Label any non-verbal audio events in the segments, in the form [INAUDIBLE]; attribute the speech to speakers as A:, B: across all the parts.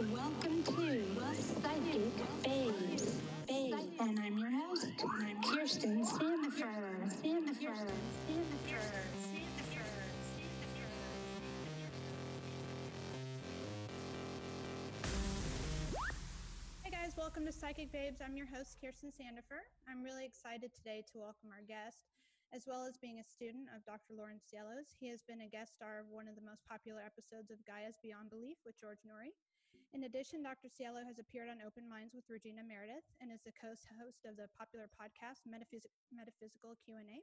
A: Welcome to Psychic Babes. Babes. And I'm your host, Kirsten Sandifer. Sandifer. Sandifer.
B: Hey guys, welcome to Psychic Babes. I'm your host, Kirsten Sandifer. I'm really excited today to welcome our guest, as well as being a student of Dr. Lauren Cielos. He has been a guest star of one of the most popular episodes of Gaia's Beyond Belief with George Noory. In addition, Dr. Cielo has appeared on Open Minds with Regina Meredith and is the co-host of the popular podcast Metaphys- Metaphysical Q&A.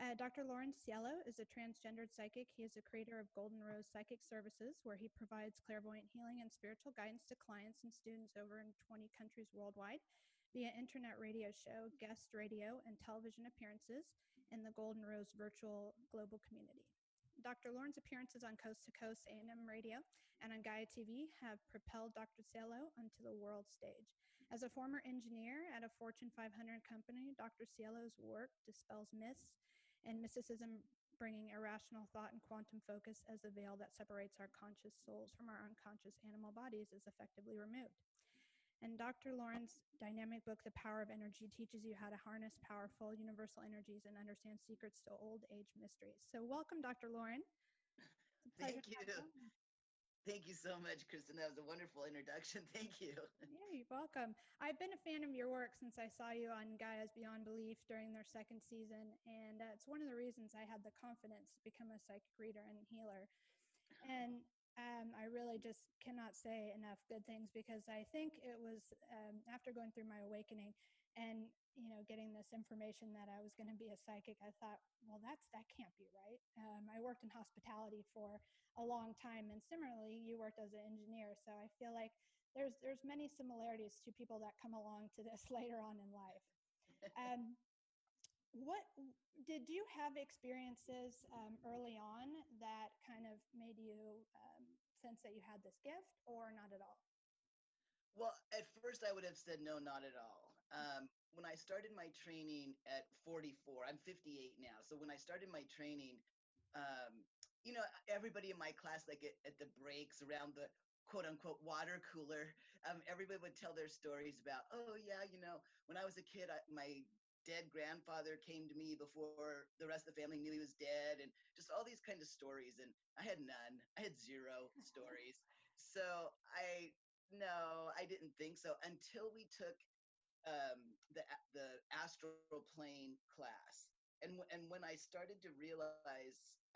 B: Uh, Dr. Lauren Cielo is a transgendered psychic. He is the creator of Golden Rose Psychic Services, where he provides clairvoyant healing and spiritual guidance to clients and students over in 20 countries worldwide via internet radio show, guest radio, and television appearances in the Golden Rose virtual global community. Dr. Lauren's appearances on Coast to Coast AM Radio and on Gaia TV have propelled Dr. Cielo onto the world stage. As a former engineer at a Fortune 500 company, Dr. Cielo's work dispels myths and mysticism, bringing irrational thought and quantum focus as the veil that separates our conscious souls from our unconscious animal bodies is effectively removed. And Dr. Lauren's dynamic book, The Power of Energy, teaches you how to harness powerful universal energies and understand secrets to old age mysteries. So, welcome, Dr. Lauren. [LAUGHS]
C: Thank you. Thank you so much, Kristen. That was a wonderful introduction. [LAUGHS] Thank you.
B: Yeah, you're welcome. I've been a fan of your work since I saw you on Gaia's Beyond Belief during their second season. And uh, it's one of the reasons I had the confidence to become a psychic reader and healer. And um, I really just cannot say enough good things because I think it was um, after going through my awakening and you know getting this information that I was going to be a psychic. I thought, well, that's that can't be right. Um, I worked in hospitality for a long time, and similarly, you worked as an engineer, so I feel like there's there's many similarities to people that come along to this [LAUGHS] later on in life. Um, what did you have experiences um, early on that kind of made you um, sense that you had this gift or not at all?
C: Well at first i would have said no not at all. Um, when i started my training at 44 i'm 58 now so when i started my training um, you know everybody in my class like at, at the breaks around the quote unquote water cooler um, everybody would tell their stories about oh yeah you know when i was a kid I, my dead grandfather came to me before the rest of the family knew he was dead and just all these kind of stories and i had none i had zero [LAUGHS] stories so i no i didn't think so until we took um, the the astral plane class and and when i started to realize um,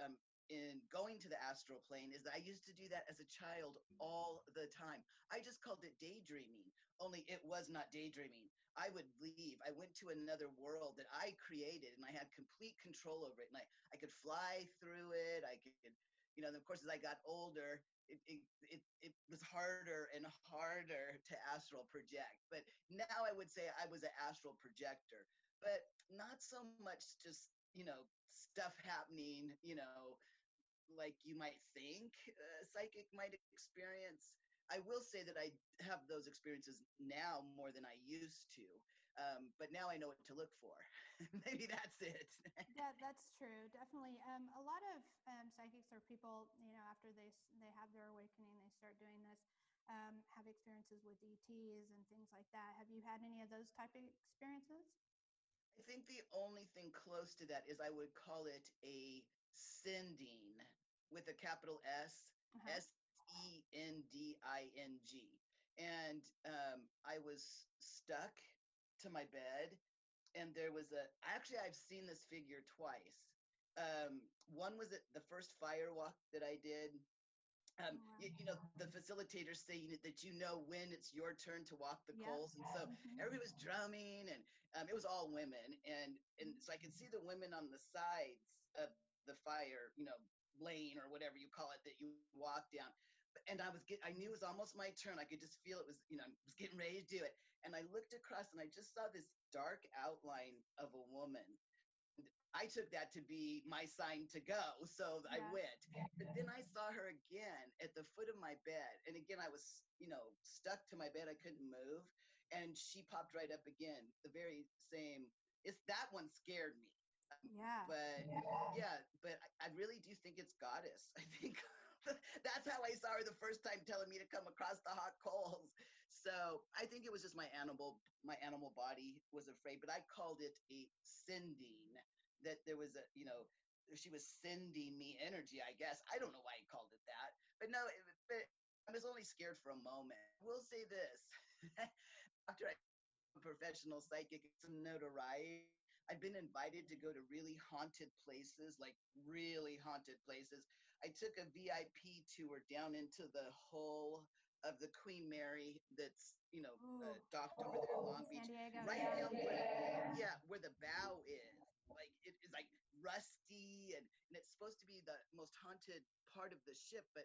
C: in going to the astral plane is that I used to do that as a child all the time. I just called it daydreaming, only it was not daydreaming. I would leave. I went to another world that I created and I had complete control over it. And I, I could fly through it. I could, you know, of course, as I got older, it, it, it, it was harder and harder to astral project. But now I would say I was an astral projector, but not so much just, you know, stuff happening, you know, like you might think a psychic might experience. I will say that I have those experiences now more than I used to, um, but now I know what to look for. [LAUGHS] Maybe that's it. [LAUGHS]
B: yeah, that's true. Definitely. Um, a lot of um, psychics or people, you know, after they they have their awakening, they start doing this, um, have experiences with ETs and things like that. Have you had any of those type of experiences?
C: I think the only thing close to that is I would call it a sending with a capital S, uh-huh. S N D I N G. And um, I was stuck to my bed, and there was a actually, I've seen this figure twice. Um, one was at the first fire walk that I did. Um, oh, you, you, know, the facilitators say that you know when it's your turn to walk the coals, and so mm-hmm. everybody was drumming, and um, it was all women, and and so I could see the women on the sides of the fire, you know, lane or whatever you call it that you walk down. And I was get, I knew it was almost my turn. I could just feel it was, you know, I was getting ready to do it. And I looked across and I just saw this dark outline of a woman. I took that to be my sign to go. So yeah. I went. But then I saw her again at the foot of my bed. And again, I was, you know, stuck to my bed. I couldn't move. And she popped right up again. The very same. It's that one scared me
B: yeah
C: but yeah, but I, I really do think it's goddess i think [LAUGHS] that's how I saw her the first time telling me to come across the hot coals. So I think it was just my animal, my animal body was afraid, but I called it a sending that there was a, you know, she was sending me energy, I guess. I don't know why I called it that, but no, it, but I was only scared for a moment. We'll say this [LAUGHS] after I professional psychic, some notoriety. I've been invited to go to really haunted places, like really haunted places. I took a VIP tour down into the hull of the Queen Mary that's, you know, uh, docked over there in Long Beach.
D: Diego,
C: right
D: yeah.
C: down where, yeah, where the bow is. Like it is like rusty and, and it's supposed to be the most haunted part of the ship, but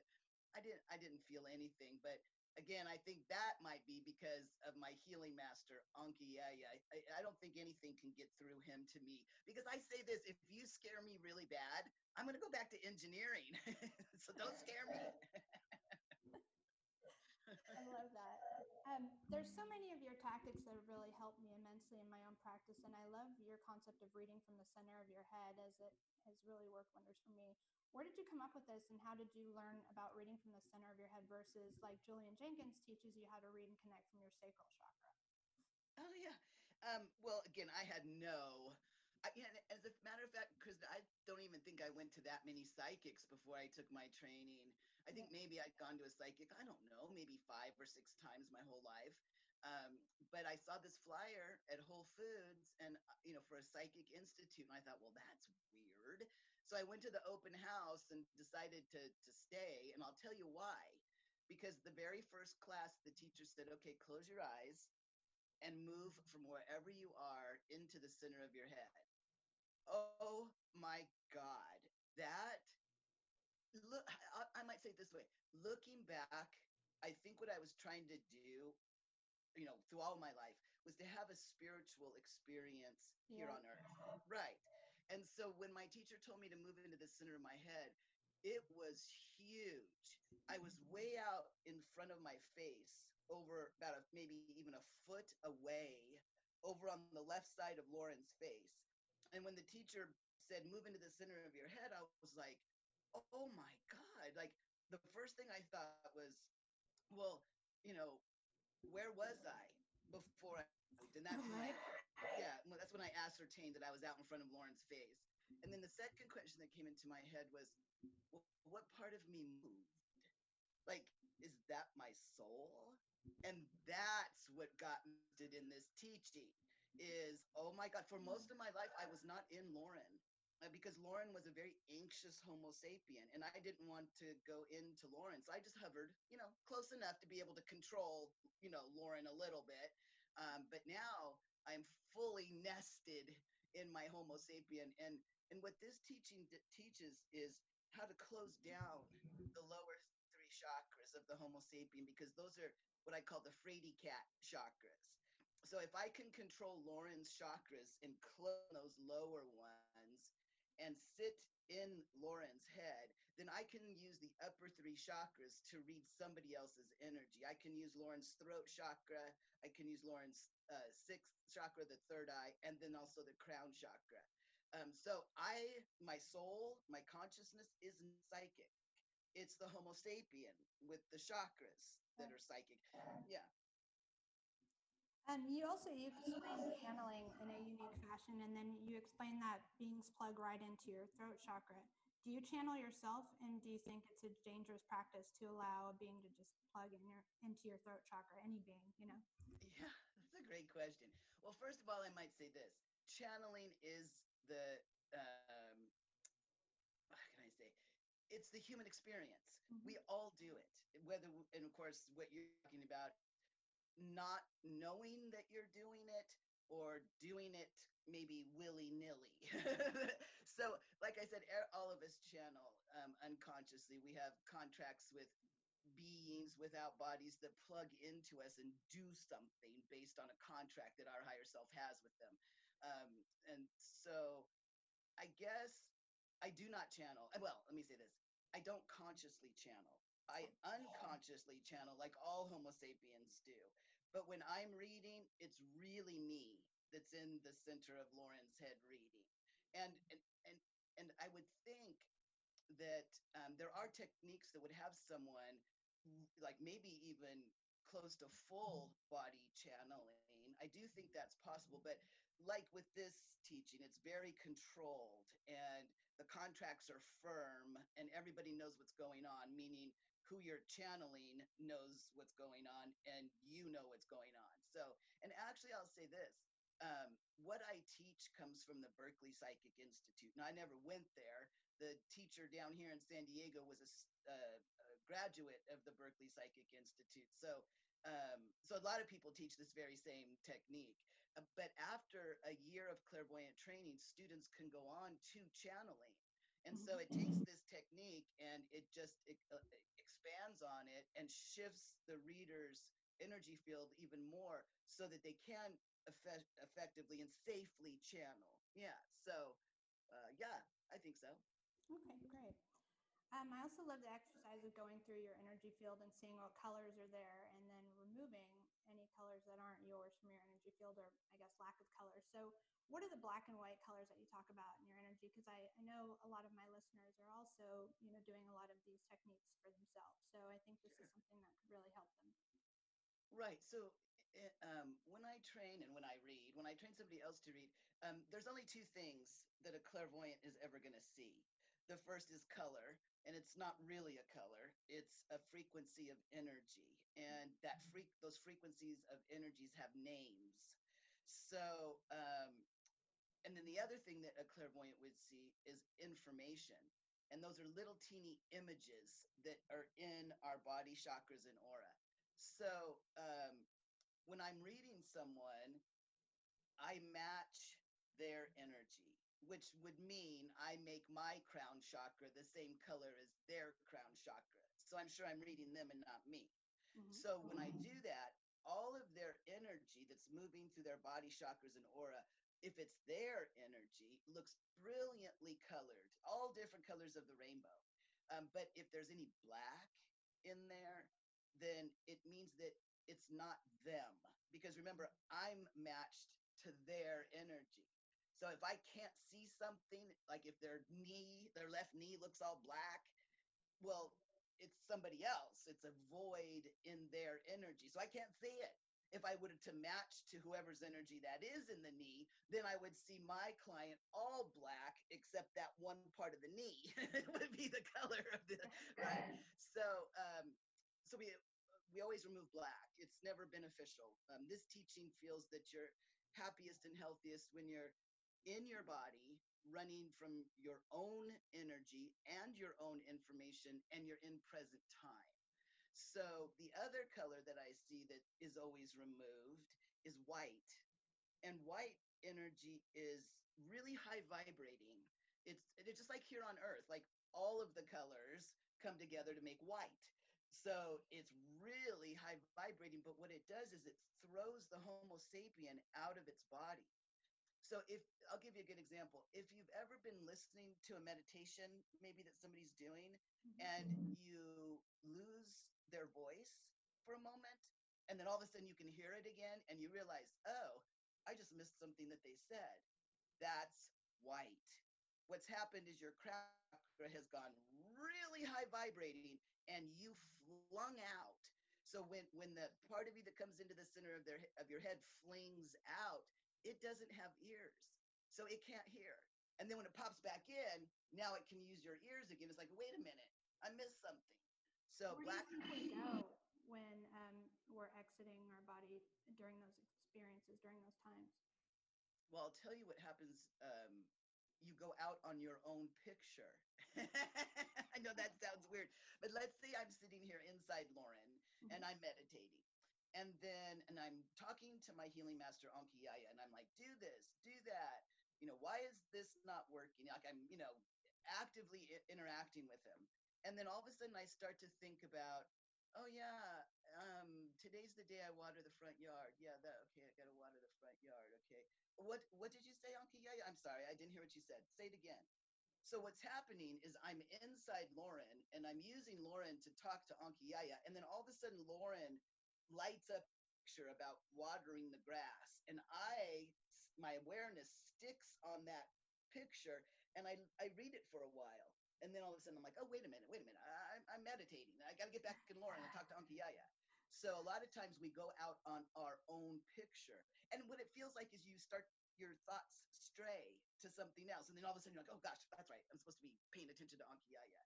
C: I didn't I didn't feel anything. But again, I think that might be because of my healing master, Anki Yaya. I, I don't think anything can get through him to me because I say this if you scare me really bad, I'm going to go back to engineering. [LAUGHS] so don't scare me. [LAUGHS]
D: I love that. Um, there's so many of your tactics that have really helped me immensely in my own practice, and I love your concept of reading from the center of your head as it has really worked wonders for me. Where did you come up with this, and how did you learn about reading from the center of your head versus like Julian Jenkins teaches you how to read and connect from your sacral chakra?
C: Oh yeah. Um, well, again, I had no. I, and as a matter of fact, because I don't even think I went to that many psychics before I took my training. I think maybe I'd gone to a psychic. I don't know, maybe five or six times my whole life. Um, but I saw this flyer at Whole Foods, and uh, you know, for a psychic institute, and I thought, well, that's weird. So I went to the open house and decided to to stay, and I'll tell you why. Because the very first class, the teacher said, "Okay, close your eyes." and move from wherever you are into the center of your head. Oh my God, that look, I, I, might say it this way looking back, I think what I was trying to do, you know, through all my life was to have a spiritual experience here
D: Yeah.
C: on earth. Right. And so when my teacher told me to move into the center of my head, it was huge. I was way out in front of my face, over about a, maybe even a foot away, over on the left side of Lauren's face. And when the teacher said, move into the center of your head, I was like, oh my God. Like the first thing I thought was, well, you know, where was I before I moved? And that's yeah, that's when I ascertained that I was out in front of Lauren's face. And then the second question that came into my head was, well, what part of me moved? Like, is that my soul? And that's what got me in this teaching is, oh my God, for most of my life, I was not in Lauren uh, because Lauren was a very anxious Homo sapien and I didn't want to go into Lauren. So I just hovered, you know, close enough to be able to control, you know, Lauren a little bit. Um, but now I'm fully nested in my Homo sapien. And, and what this teaching teaches is how to close down the lower three chakras of the Homo sapien because those are what I call the Frady cat chakras. So if I can control Lauren's chakras and close those lower ones and sit in Lauren's head, then I can use the upper three chakras to read somebody else's energy. I can use Lauren's throat chakra, I can use Lauren's uh, sixth chakra, the third eye, and then also the crown chakra. Um, so I, my soul, my consciousness isn't psychic. It's the Homo sapien with the chakras that are psychic. Yeah.
D: And you also you explain channeling in a unique fashion, and then you explain that beings plug right into your throat chakra. Do you channel yourself, and do you think it's a dangerous practice to allow a being to just plug in your into your throat chakra, any being, you know?
C: Yeah, [LAUGHS] that's a great question. Well, first of all, I might say this channeling is the, um, what can I say? It's the human experience.
D: Mhm.
C: We all do it. Whether, and of course, what you're talking about, not knowing that you're doing it or doing it maybe willy nilly. [LAUGHS] so, like I said, all of us channel um, unconsciously. We have contracts with beings without bodies that plug into us and do something based on a contract that our higher self has with them. Um, and so I guess I do not channel. Well, let me say this I don't consciously channel. I unconsciously channel like all Homo sapiens do. But when I'm reading, it's really me that's in the center of Lauren's head reading. And and and, and I would think that um, there are techniques that would have someone like maybe even close to full body channeling. I do think that's possible, but like with this teaching, it's very controlled and the contracts are firm and everybody knows what's going on, meaning who you're channeling knows what's going on and you know what's going on. So, and actually, I'll say this um, what I teach comes from the Berkeley Psychic Institute. Now, I never went there. The teacher down here in San Diego was a, uh, a graduate of the Berkeley Psychic Institute. So, um, so a lot of people teach this very same technique. Uh, but after a year of clairvoyant training, students can go on to channeling. And so it takes this technique and it just it, uh, expands on it and shifts the reader's energy field even more so that they can effect- effectively and safely channel. Yeah. So, uh, yeah, I think so.
D: Okay, great. Um, I also love the exercise of going through your energy field and seeing what colors are there and then removing any colors that aren't yours from your energy field or, I guess, lack of colors. So, what are the black and white colors that you talk about in your energy? Because I, I know a lot of my listeners are also, you know, doing a lot of these techniques for themselves. So, I think this sure. is something that could really help them.
C: Right. So, um, when I train and when I read, when I train somebody else to read, um, there's only two things that a clairvoyant is ever going to see. The first is color, and it's not really a color; it's a frequency of energy, and that freak those frequencies of energies have names. So, um, and then the other thing that a clairvoyant would see is information, and those are little teeny images that are in our body chakras and aura. So, um, when I'm reading someone, I match their energy, which would mean I make my crown chakra the same color as their crown chakra. So I'm sure I'm reading them and not me. Mm-hmm. So when I do that, all of their energy that's moving through their body chakras and aura, if it's their energy, looks brilliantly colored, all different colors of the rainbow. Um, but if there's any black in there, then it means that it's not them because remember i'm matched to their energy so if i can't see something like if their knee their left knee looks all black well it's somebody else. It's a void in their energy. So i can't see it. If i would to match to whoever's energy that is in the knee then i would see my client all black except that one part of the knee. [LAUGHS] It would be the color of the right. So um so we we always remove black. It's never beneficial. Um, this teaching feels that you're happiest and healthiest when you're in your body, running from your own energy and your own information, and you're in present time. So the other color that I see that is always removed is white. And white energy is really high vibrating. It's, it's just like here on earth, like all of the colors come together to make white. So it's really high vibrating, but what it does is it throws the Homo sapien out of its body. So if I'll give you a good example, if you've ever been listening to a meditation, maybe that somebody's doing, mm-hmm. and you lose their voice for a moment, and then all of a sudden you can hear it again, and you realize, oh, I just missed something that they said. That's white. What's happened is your chakra has gone really high vibrating and you flung out. So when when the part of you that comes into the center of their of your head flings out, it doesn't have ears, so it can't hear. And then when it pops back in, now it can use your ears again. It's like, wait a minute, I missed something. So
D: Where
C: black.
D: Do you think we go when um, we're exiting our body during those experiences, during those times?
C: Well, I'll tell you what happens um, you go out on your own picture. [LAUGHS] I know that sounds weird, but let's say I'm sitting here inside Lauren mm-hmm. and I'm meditating. And then, and I'm talking to my healing master, Anki Yaya, and I'm like, do this, do that. You know, why is this not working? Like I'm, you know, actively interacting with him. And then all of a sudden I start to think about, oh yeah, um, today's the day I water the front yard. Yeah, that okay, I gotta water the front yard. Okay. What what did you say, Anki? Yeah, I'm sorry, I didn't hear what you said. Say it again. So what's happening is I'm inside Lauren and I'm using Lauren to talk to Anki Yaya. And then all of a sudden Lauren lights up picture about watering the grass. And I my awareness sticks on that picture and I, I read it for a while. And then all of a sudden I'm like, oh, wait a minute, wait a minute. I, I'm meditating. I got to get back in Lauren and talk to Auntie Yaya. So a lot of times we go out on our own picture. And what it feels like is you start your thoughts stray to something else. And then all of a sudden you're like, oh gosh, that's right. I'm supposed to be paying attention to Auntie Yaya.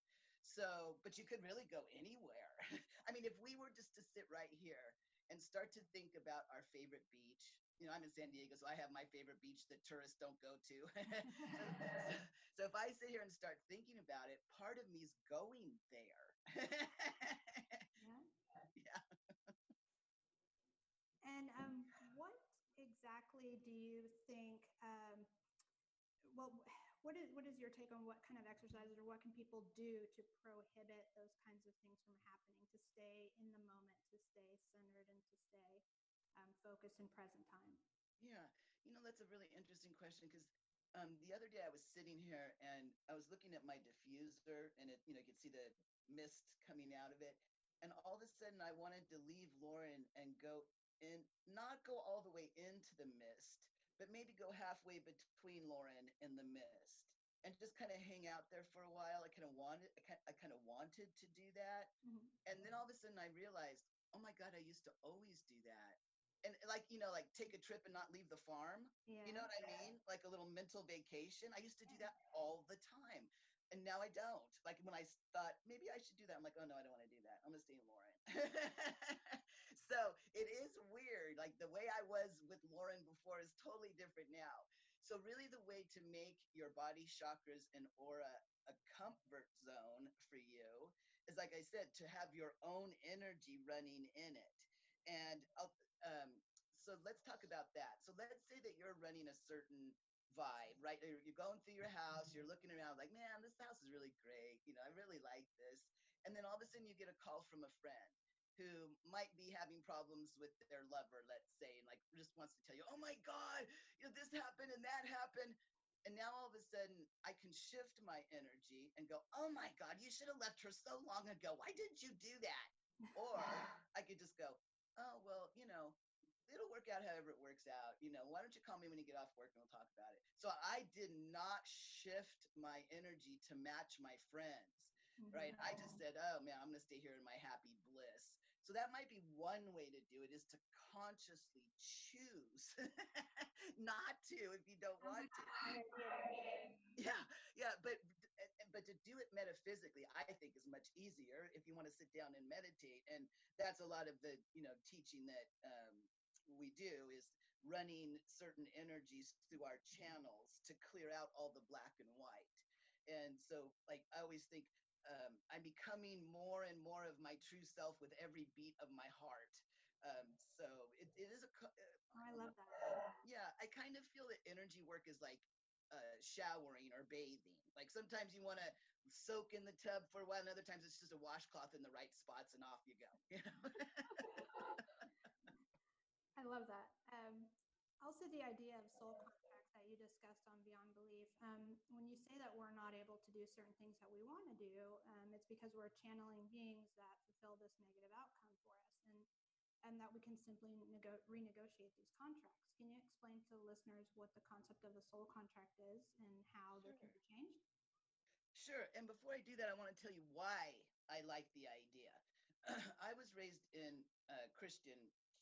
C: So, but you could really go anywhere. [LAUGHS] I mean, if we were just to sit right here and start to think about our favorite beach, you know, I'm in San Diego, so I have my favorite beach that tourists don't go to. [LAUGHS] [LAUGHS] so if I sit here and start thinking about it, part of me is going there.
D: Yeah.
C: yeah.
D: And um, what exactly do you think? Um, well, what is what is your take on what kind of exercises or what can people do to prohibit those kinds of things from happening? To stay in the moment, to stay centered, and to stay um, focused in present time.
C: Yeah, you know that's a really interesting question because um, the other day I was sitting here and I was looking at my diffuser and it, you know, you could see the mist coming out of it, and all of a sudden I wanted to leave Lauren and go and not go all the way into the mist, but maybe go halfway between Lauren and the mist and just kind of hang out there for a while. I kind of wanted, I kind of wanted to do that.
D: Mhm.
C: And then all of a sudden I realized, oh my God, I used to always do that. And like, you know, like take a trip and not leave the farm.
D: Yeah.
C: You know what I mean? Like a little mental vacation. I used to do that all the time. And now I don't. Like when I thought maybe I should do that, I'm like, oh no, I don't want to do that. I'm gonna stay in Lauren. [LAUGHS] so it is weird. Like the way I was with Lauren before is totally different now. So really the way to make your body chakras and aura a comfort zone for you is like I said, to have your own energy running in it. And um, so let's talk about that. So let's say that you're running a certain vibe, right? You're going through your house, you're looking around like, man, this house is really great. You know, I really like this. And then all of a sudden you get a call from a friend who might be having problems with their lover, let's say, and like just wants to tell you, oh my God, you know, this happened and that happened. And now all of a sudden I can shift my energy and go, oh my God, you should have left her so long ago. Why didn't you do that? Or [LAUGHS] I could just go, oh, well, you know, it'll work out however it works out. You know, why don't you call me when you get off work and we'll talk about it? So I did not shift my energy to match my friends, right? I just mm-hmm. said, oh man, I'm gonna stay here in my happy bliss. So that might be one way to do it is to consciously choose [LAUGHS] not to if you don't want to. Yeah, yeah, but but to do it metaphysically, I think is much easier if you want to sit down and meditate, and that's a lot of the you know teaching that um, we do is running certain energies through our channels to clear out all the black and white. And so, like I always think, um, I'm becoming more and more of my true self with every beat of my heart. Um, so it, it is a
D: Oh, I love that.
C: yeah, I kind of feel that energy work is like uh, showering or bathing. Like sometimes you want to soak in the tub for a while, and other times it's just a washcloth in the right spots, and off you go. [LAUGHS] You know? [LAUGHS]
D: I love that. Um, also, the idea of soul that you discussed on Beyond Belief. Um, when you say that we're not able to do certain things that we want to do, um, it's because we're channeling beings that fulfill this negative outcome for us, and and that we can simply nego- renegotiate these contracts. Can you explain to the listeners what the concept of a soul contract is and how they can be changed?
C: Sure. And before I do that, I want to tell you why I like the idea. [CLEARS THROAT] I was raised in uh, Christian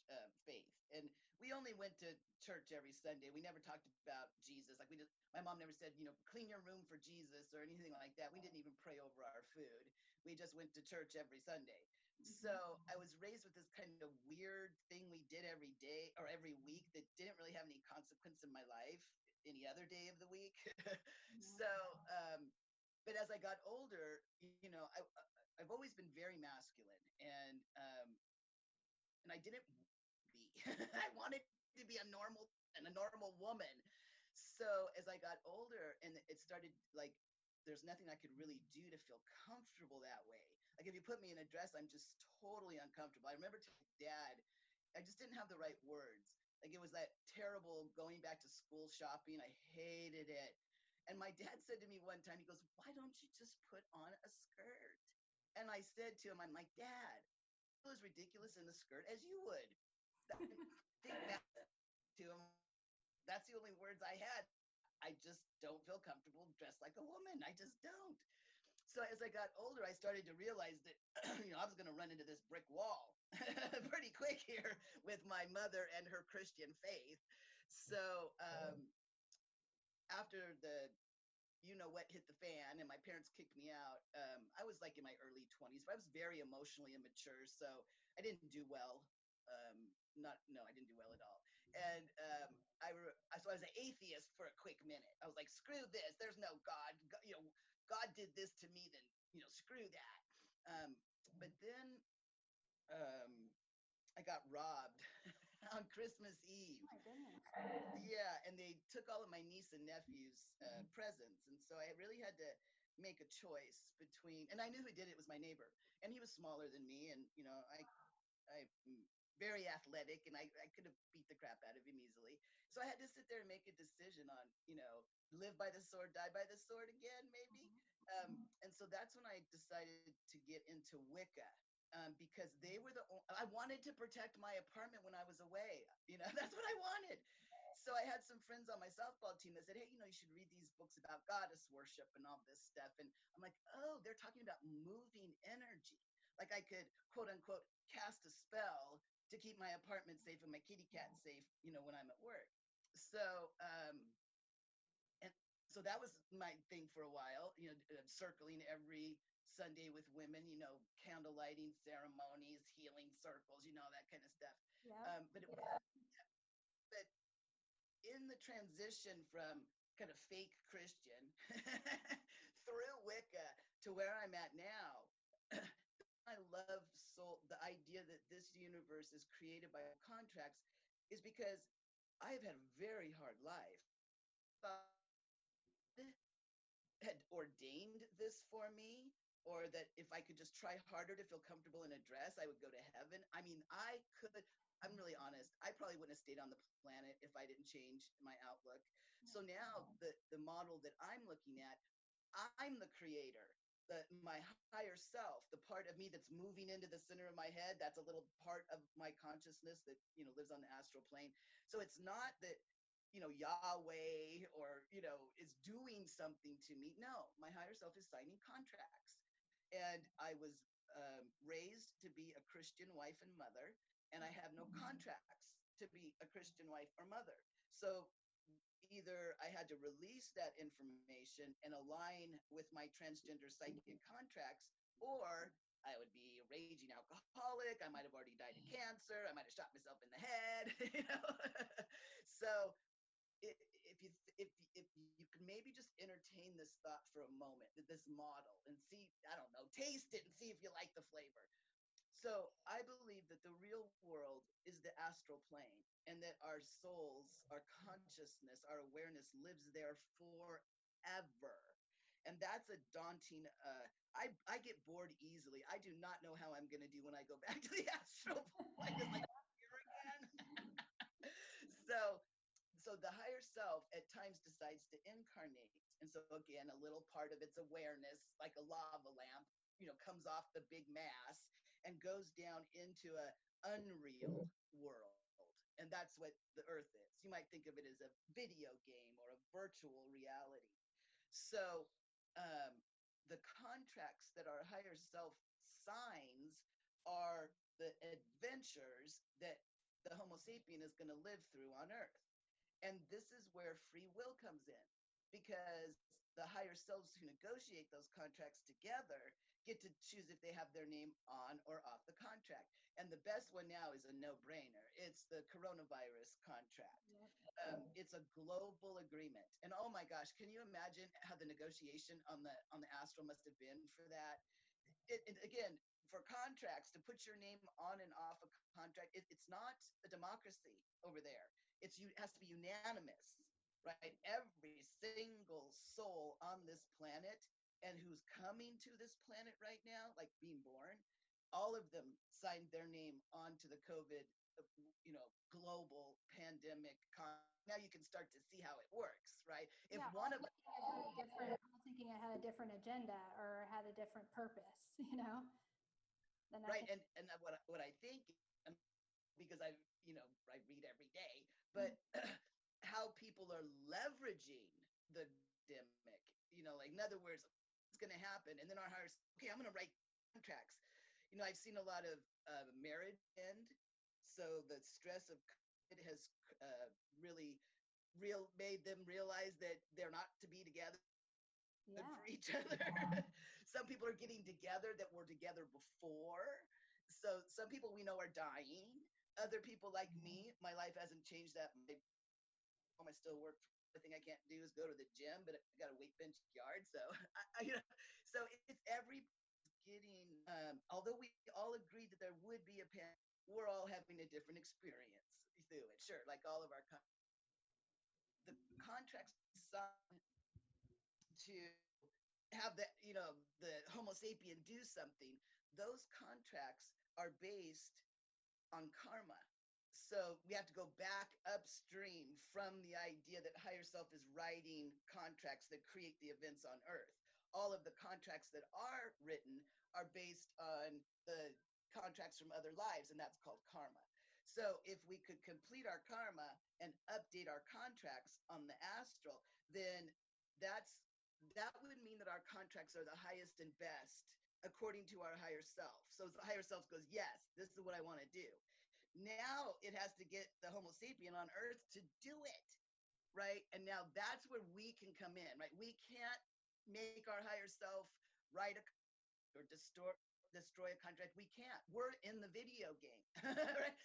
C: uh, faith, and we only went to church every Sunday. We never talked about Jesus. Like we just, my mom never said, you know, clean your room for Jesus or anything like that. We didn't even pray over our food. We just went to church every Sunday. So I was raised with this kind of weird thing we did every day or every week that didn't really have any consequence in my life any other day of the week. [LAUGHS] so, um, but as I got older, you know, I, I've always been very masculine, and um, and I didn't. [LAUGHS] I wanted to be a normal and a normal woman. So as I got older, and it started like there's nothing I could really do to feel comfortable that way. Like if you put me in a dress, I'm just totally uncomfortable. I remember telling dad, I just didn't have the right words. Like it was that terrible going back to school shopping. I hated it. And my dad said to me one time, he goes, Why don't you just put on a skirt? And I said to him, I'm like, Dad, as ridiculous in the skirt as you would. That- think that to him. That's the only words I had. I just don't feel comfortable dressed like a woman. I just don't. so as I got older, I started to realize that [CLEARS THROAT] you know I was going to run into this brick wall [LAUGHS] pretty quick here with my mother and her Christian faith. So um, after the you know what hit the fan and my parents kicked me out um, i was like in my early 20s but i was very emotionally immature so i didn't do well um, not no i didn't do well at all. And um, i re- so i was an atheist for a quick minute. I was like screw this there's no god, god you know god did this to me then you know screw that. Um, but then um, i got robbed [LAUGHS] on christmas eve.
B: Oh my goodness.
C: yeah and they took all of my niece and nephew's uh, presents and so i really had to make a choice between and i knew who did it was my neighbor and he was smaller than me and you know i i'm very athletic and i, I could have beat the crap out of him easily. So i had to sit there and make a decision on you know live by the sword die by the sword again maybe? Um, and so that's when i decided to get into wicca um, because they were the I wanted to protect my apartment when i was away you know [LAUGHS] that's what i wanted. So i had some friends on my softball team that said hey you know you should read these books about goddess worship and all this stuff and i'm like oh they're talking about moving energy. Like i could quote unquote cast a spell to keep my apartment safe and my kitty cat safe you know when i'm at work. So um and so that was my thing for a while you know uh, circling every sunday with women you know candle lighting ceremonies healing circles you know that kind of stuff.
B: Yeah.
C: um, but it was, but in the transition from kind of fake Christian [LAUGHS] through Wicca to where I'm at now, I love soul the idea that this universe is created by contracts is because I have had a very hard life. God had ordained this for me, or that if I could just try harder to feel comfortable in a dress, I would go to heaven. I mean, I could. I'm really honest. I probably wouldn't have stayed on the planet if I didn't change my outlook. So now the the model that I'm looking at, I'm the creator. The my higher self, the part of me that's moving into the center of my head, that's a little part of my consciousness that you know lives on the astral plane. So it's not that you know Yahweh or you know is doing something to me. No, my higher self is signing contracts, and I was um, raised to be a Christian wife and mother, and I have no contracts to be a Christian wife or mother. So either I had to release that information and align with my transgender psychic contracts, or I would be a raging alcoholic. I might have already died of mm. cancer. I might have shot myself in the head. [LAUGHS] You know, so if you if if you could maybe just entertain this thought for a moment, th- this model, and see, I don't know, taste it and see if you like the flavor. So I believe that the real world is the astral plane, and that our souls, our consciousness, our awareness lives there forever. And that's a daunting. Uh, I I get bored easily. I do not know how I'm going to do when I go [LAUGHS] back to the astral plane. Like again. [LAUGHS] so so the higher self at times decides to incarnate and so again a little part of its awareness like a lava lamp you know comes off the big mass and goes down into a unreal world. And that's what the earth is. You might think of it as a video game or a virtual reality. So um, the contracts that our higher self signs are the adventures that the homo sapien is going to live through on earth. And this is where free will comes in because the higher selves who negotiate those contracts together get to choose if they have their name on or off the contract. And the best one now is a no brainer it's the coronavirus contract.
B: Yep.
C: Um, it's a global agreement. And oh my gosh, can you imagine how the negotiation on the on the astral must have been for that? It, it, again, for contracts to put your name on and off a contract, it, it's not a democracy over there. It's you it has to be unanimous, right? Every single soul on this planet and who's coming to this planet right now, like being born, all of them signed their name onto the COVID, you know, global pandemic. Con- now you can start to see how it works, right? If
B: Yeah,
C: one of
B: a different, I'm thinking it had a different agenda or had a different purpose, [LAUGHS] you know? Then
C: right
B: think-
C: and and what what i think um, because i you know i read every day mm-hmm. but how people are leveraging the pandemic you know like in other words it's going to happen. And then our hires, okay, I'm going to write contracts. You know, I've seen a lot of uh, marriage end. So the stress of it has uh, really real made them realize that they're not to be together [LAUGHS]
B: Yeah.
C: for each other. [LAUGHS] some people are getting together that were together before. So some people we know are dying. Other people like me, my life hasn't changed that. My, home, I still work. The thing I can't do is go to the gym, but I got a weight bench yard. So [LAUGHS] I, you know, so it's every getting. Um, although we all agreed that there would be a pandemic, we're all having a different experience through it. Sure, like all of our con- the contracts signed to have the you know the homo sapien do something those contracts are based on karma so we have to go back upstream from the idea that higher self is writing contracts that create the events on earth all of the contracts that are written are based on the contracts from other lives and that's called karma so if we could complete our karma and update our contracts on the astral then that's that would mean that our contracts are the highest and best according to our higher self. So the higher self goes, yes, this is what I want to do. Now it has to get the Homo sapien on Earth to do it, right? And now that's where we can come in, right? We can't make our higher self write a or distort destroy a contract we can't we're in the video game [LAUGHS] right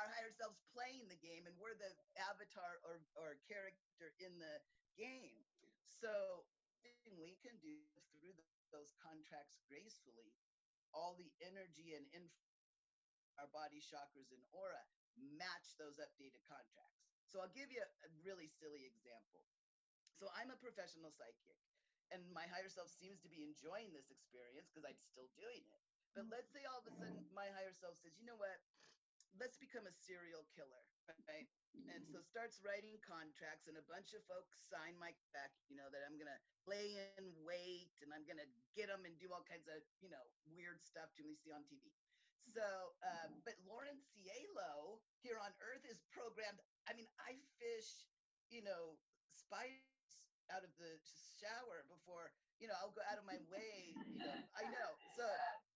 C: our higher selves playing the game and we're the avatar or, or character in the game so we can do through the, those contracts gracefully, all the energy and info, our body chakras and aura match those updated contracts. So I'll give you a, really silly example. So I'm a professional psychic, and my higher self seems to be enjoying this experience because I'm still doing it. But mm. let's say all of a sudden my higher self says, you know what? Let's become a serial killer, right? and so starts writing contracts and a bunch of folks sign my back you know that i'm gonna lay in wait and i'm gonna get them and do all kinds of you know weird stuff to me see on tv so um, but lauren cielo here on earth is programmed i mean i fish you know spiders out of the shower before you know i'll go out of my way you know i know. So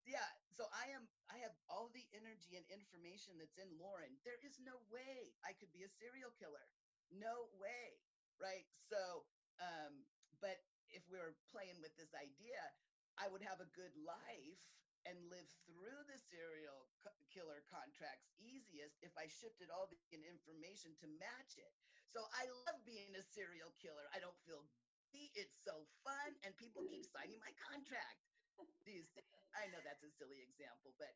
C: yeah so i am i have all the energy and information that's in lauren. There is no way i could be a serial killer. No way right? So um but if we were playing with this idea i would have a good life and live through the serial killer contracts easiest if i shifted all the information to match it so i love being a serial killer i don't feel guilty. it's so fun and people keep [LAUGHS] signing my contract these I know that's a silly example, but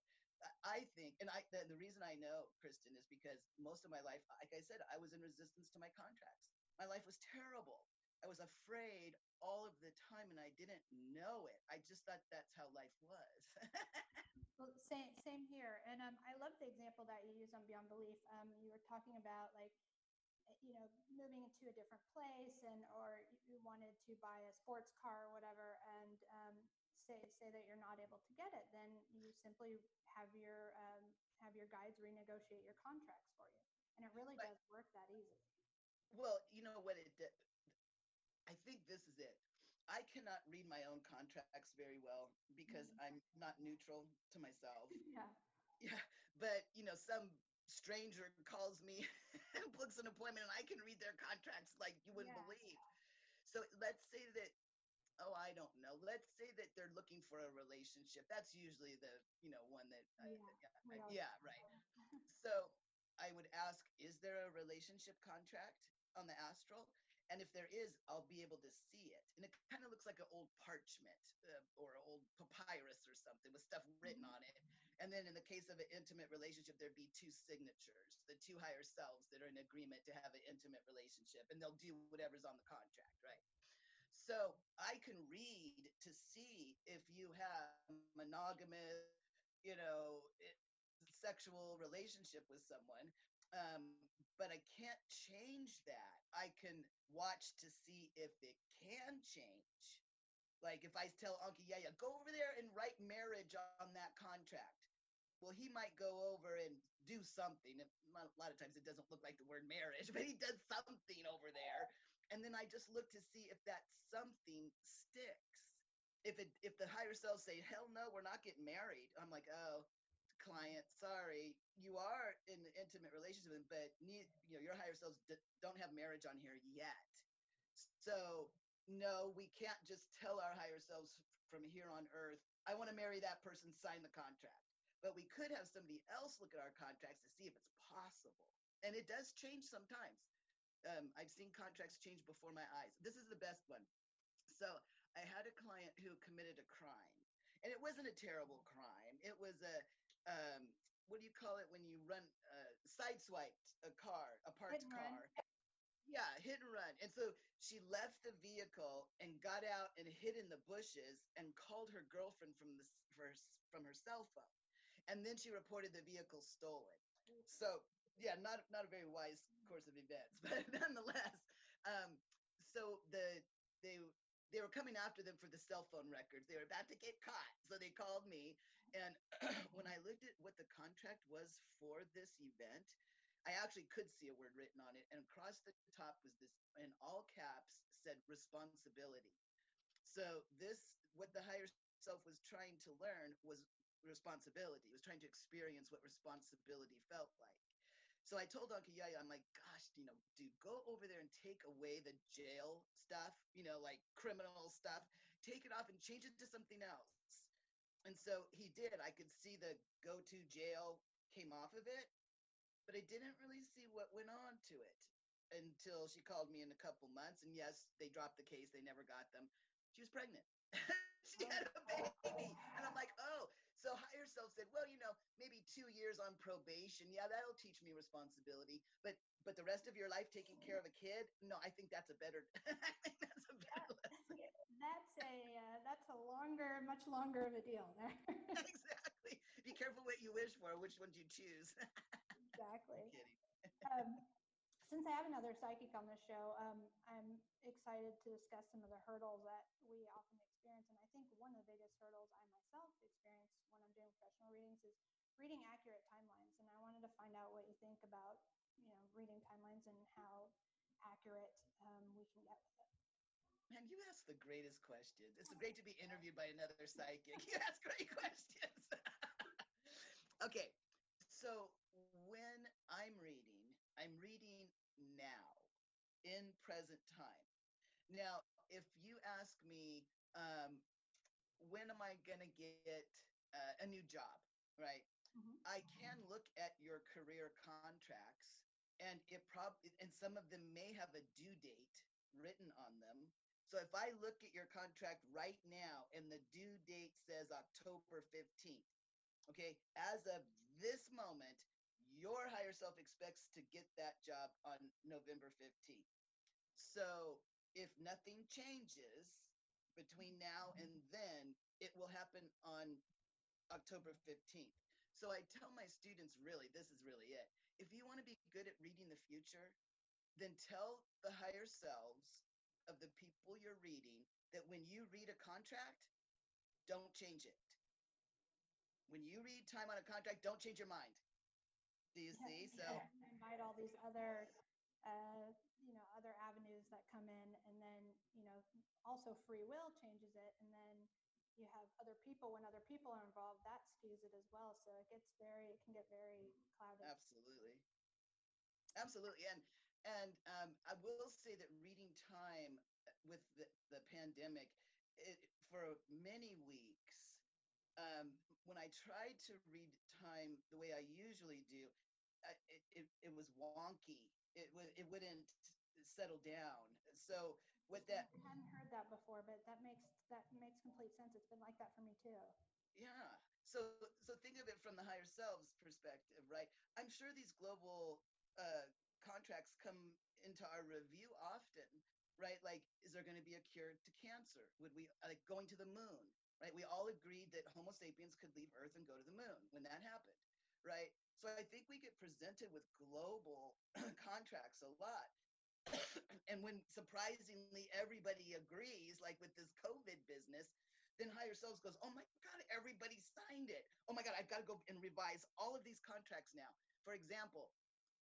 C: I think, and I the, the reason I know Kristen is because most of my life, like I said, I was in resistance to my contracts. My life was terrible. I was afraid all of the time, and I didn't know it. I just thought that's how life was. [LAUGHS]
B: Well, same, same here. And um, I love the example that you use on Beyond Belief. Um, you were talking about like, eh, you know, moving into a different place and, or you wanted to buy a sports car or whatever, and um, say, say that you're not able to get it, then you simply have your, um, have your guides renegotiate your contracts for you. And it really
C: Right.
B: does work that easily.
C: well, you know what it did. I think this is it. I cannot read my own contracts very well because mm. I'm not neutral to myself. [LAUGHS]
B: Yeah.
C: Yeah, but you know, some stranger calls me [LAUGHS] and books an appointment and I can read their contracts like you wouldn't
B: Yeah.
C: believe. So let's say that oh, I don't know. Let's say that they're looking for a relationship. That's usually the, you know, one that I,
B: Yeah,
C: yeah,
B: we
C: I- yeah, right. [LAUGHS] So I would ask, is there a relationship contract on the astral? And if there is, I'll be able to see it. And it kind of looks like an old parchment uh, or an old papyrus or something with stuff written
B: Mhm.
C: on it. And then in the case of an intimate relationship, there'd be two signatures, the two higher selves that are in agreement to have an intimate relationship, and they'll do whatever's on the contract, right? So I can read to see if you have monogamous, you know, sexual relationship with someone. Um, but I can't change that. I can watch to see if it can change. Like if I tell Uncle Yaya, go over there and write marriage on that contract. Well, he might go over and do something. A lot of times it doesn't look like the word marriage, [LAUGHS] but he does something over there. And then I just look to see if that something sticks. if it if the higher selves say hell no we're not getting married i'm like oh client sorry you are in an intimate relationship but need you know your higher selves don't have marriage on here yet. So no we can't just tell our higher selves from here on earth i want to marry that person sign the contract. But we could have somebody else look at our contracts to see if it's possible. And it does change sometimes. Um, i've seen contracts change before my eyes. This is the best one. So I had a client who committed a crime, and it wasn't a terrible crime. It was a um, what do you call it when you run uh, sideswiped a car, a parked
B: run.
C: car? Yeah, hit and run. And so she left the vehicle and got out and hid in the bushes and called her girlfriend from the for, from her cell phone, and then she reported the vehicle stolen. So yeah, not not a very wise course of events, [LAUGHS] but nonetheless, um, so the they they were coming after them for the cell phone records. They were about to get caught. So they called me. And [CLEARS THROAT] when I looked at what the contract was for this event, I actually could see a word written on it. And across the top was this, in all caps, said responsibility. So this, what the higher self was trying to learn was responsibility. It was trying to experience what responsibility felt like. So I told Uncle Yaya, I'm like, gosh, you know, dude, go over there and take away the jail stuff, you know, like criminal stuff, take it off and change it to something else. And so he did. I could see the go to jail came off of it, but I didn't really see what went on to it until she called me in a couple months. And yes, they dropped the case, they never got them. She was pregnant. [LAUGHS] she had a baby. And I'm like, oh, so higher self said, well, you know, maybe two years on probation. Yeah, that'll teach me responsibility. But but the rest of your life taking care of a kid, no, I think that's a better. [LAUGHS] I think that's a better.
B: That's a longer, much longer of a deal there. [LAUGHS]
C: exactly. Be careful what you wish for. Which one do you choose? [LAUGHS]
B: exactly. Um, since I have another psychic on the show, um, I'm excited to discuss some of the hurdles that we often experience. And I think one of the biggest hurdles I myself experience when I'm doing professional readings is reading accurate timelines. And I wanted to find out what you think about, you know, reading timelines and how accurate um, we can get with it.
C: Man, you ask the greatest questions. It's great to be interviewed by another psychic. [LAUGHS] You ask great questions. [LAUGHS] okay, so when I'm reading, I'm reading now in present time. Now, if you ask me, um, when am I going to get uh, a new job, right?
B: Mhm.
C: I can look at your career contracts and it probably, and some of them may have a due date written on them. So if I look at your contract right now and the due date says October 15th, okay, as of this moment, your higher self expects to get that job on November 15th. So if nothing changes between now and then, it will happen on October 15th. So I tell my students really, this is really it. If you want to be good at reading the future, then tell the higher selves of the people you're reading that when you read a contract, don't change it. When you read time on a contract, don't change your mind. Do you see? [LAUGHS] So
B: Yeah, invite all these other, uh, you know, other avenues that come in, and then you know, also free will changes it, and then you have other people. When other people are involved, that skews it as well. So it gets very, it can get very clouded.
C: absolutely absolutely and and um, i will say that reading time with the, the pandemic it, for many weeks um, when i tried to read time the way i usually do I, it, it, it was wonky it, would it wouldn't settle down so with that
B: I hadn't heard that before, but that makes that makes complete sense. It's been like that for me too.
C: yeah so so think of it from the higher selves perspective right i'm sure these global uh contracts come into our review often right? Like is there going to be a cure to cancer? Would we like going to the moon right? We all agreed that homo sapiens could leave earth and go to the moon when that happened right? So i think we get presented with global [CLEARS THROAT] contracts a lot. [CLEARS THROAT] And when surprisingly everybody agrees like with this covid business then higher selves goes, oh my God, everybody signed it. Oh my God, I've got to go and revise all of these contracts now. For example,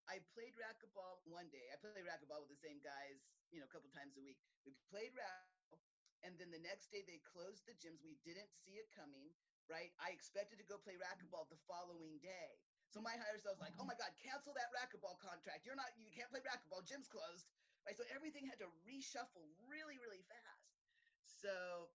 C: I played racquetball one day. I played racquetball with the same guys, you know, a couple times a week. We played racquetball, And then the next day they closed the gyms. We didn't see it coming, right? I expected to go play racquetball the following day. So my higher was like, oh my God, cancel that racquetball contract. You're not, you can't play racquetball. Gym's closed. Right. So everything had to reshuffle really, really fast. So,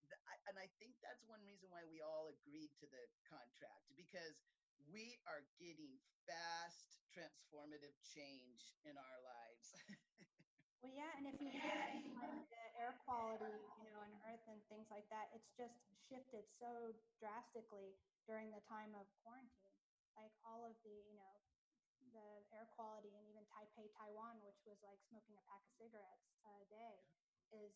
C: and I think that's one reason why we all agreed to the contract because we are getting fast transformative change in our lives. [LAUGHS]
B: well, yeah, and if you look at the air quality, you know, on Earth and things like that, it's just shifted so drastically during the time of quarantine. Like all of the, you know, the air quality and even Taipei, Taiwan, which was like smoking a pack of cigarettes a day, is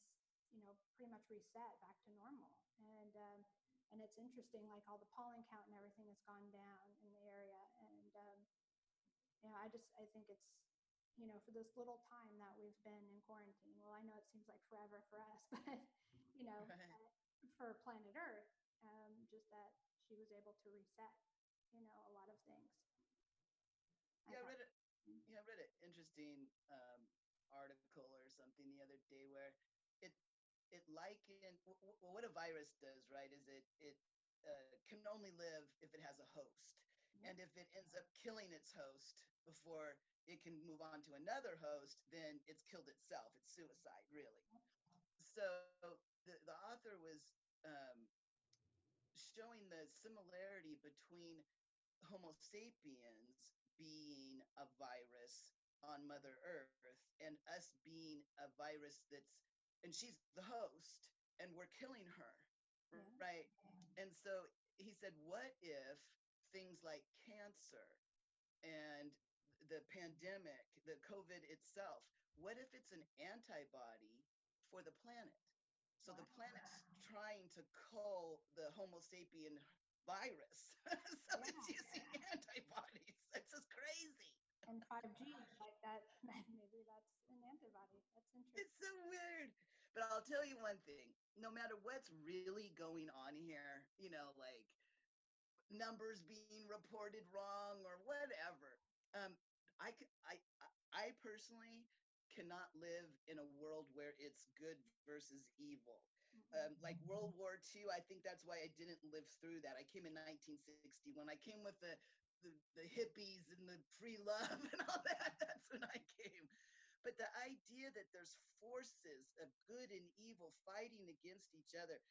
B: you know pretty much reset back to normal. And um, and it's interesting, like all the pollen count and everything has gone down in the area. And um, you know, I just I think it's you know for this little time that we've been in quarantine. Well, I know it seems like forever for us, [LAUGHS] but you know, [LAUGHS] right. for planet Earth, um, just that she was able to reset, you know, a lot of things.
C: Yeah, I, I read it. Yeah, I read an interesting um, article or something the other day where it it likened well, what a virus does, right? Is it it uh, can only live if it has a host, mm-hmm. and if it ends up killing its host before it can move on to another host, then it's killed itself. It's suicide, really. So the the author was um, showing the similarity between Homo sapiens being a virus on Mother Earth and us being a virus that's, and she's the host and we're killing her, yeah. right? And so he said, what if things like cancer and the pandemic, the COVID itself, what if it's an antibody for the planet? So wow. the planet's trying to cull the Homo sapien virus. [LAUGHS] so yeah. it's using antibodies. It's just crazy.
B: And 5G, like [LAUGHS] that, maybe that's an antibody. That's interesting.
C: It's so weird. But I'll tell you one thing no matter what's really going on here, you know, like numbers being reported wrong or whatever, um, I, I, I personally cannot live in a world where it's good versus evil. Mm-hmm. Um, like World War II, I think that's why I didn't live through that. I came in 1960 when I came with the, the, the hippies and the free love [LAUGHS] and all that. That's when I came. But the idea that there's forces of good and evil fighting against each other,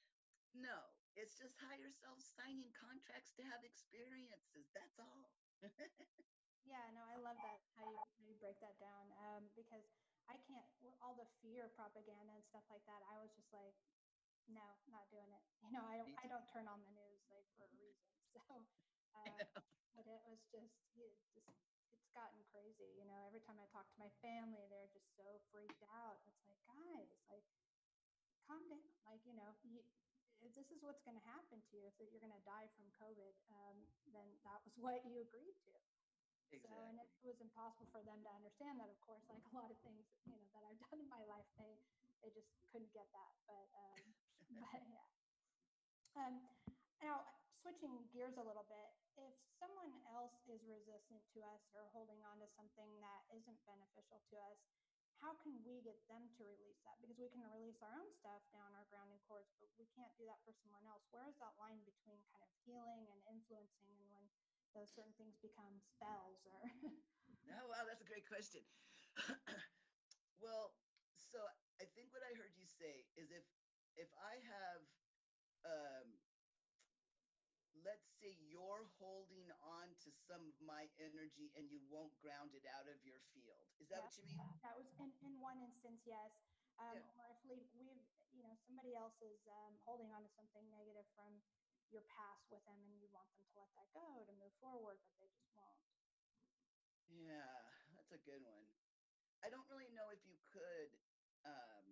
C: no, it's just higher self signing contracts to have experiences. That's all. [LAUGHS]
B: yeah, no, I love that how you, how you break that down um, because I can't all the fear propaganda and stuff like that. I was just like, no, not doing it. [LAUGHS] You know, I don't I don't turn on the news like for a reason. [LAUGHS] So, [LAUGHS] uh, but it was just it just it's gotten crazy. You know, every time I talk to my family, they're just so freaked out. It's like, guys, like, calm down. Like, you know, you, if this is what's going to happen to you, if you're going to die from COVID, um, then that was what you agreed to. Exactly. So, and it was impossible for them to understand that, of course, like a lot of things, you know, that I've [LAUGHS] done in my life, they, they just couldn't get that. But, um, [LAUGHS] but yeah. Um, now, switching gears a little bit, if someone else is resistant to us or holding on to something that isn't beneficial to us, how can we get them to release that? Because we can release our own stuff down our grounding cords, but we can't do that for someone else. Where is that line between kind of healing and influencing and when those certain things become spells or [LAUGHS]
C: oh wow that's a great question. [CLEARS THROAT] Well so i think what i heard you say is if if i have um let's say you're holding on to some of my energy and you won't ground it out of your field. Is that yeah, what you mean?
B: that was in, in one instance yes. Um, yeah. or if we, we've you know somebody else is um, holding on to something negative from your past with them and you want them to let that go to move forward, but they just won't.
C: Yeah, that's a good one. I don't really know if you could um,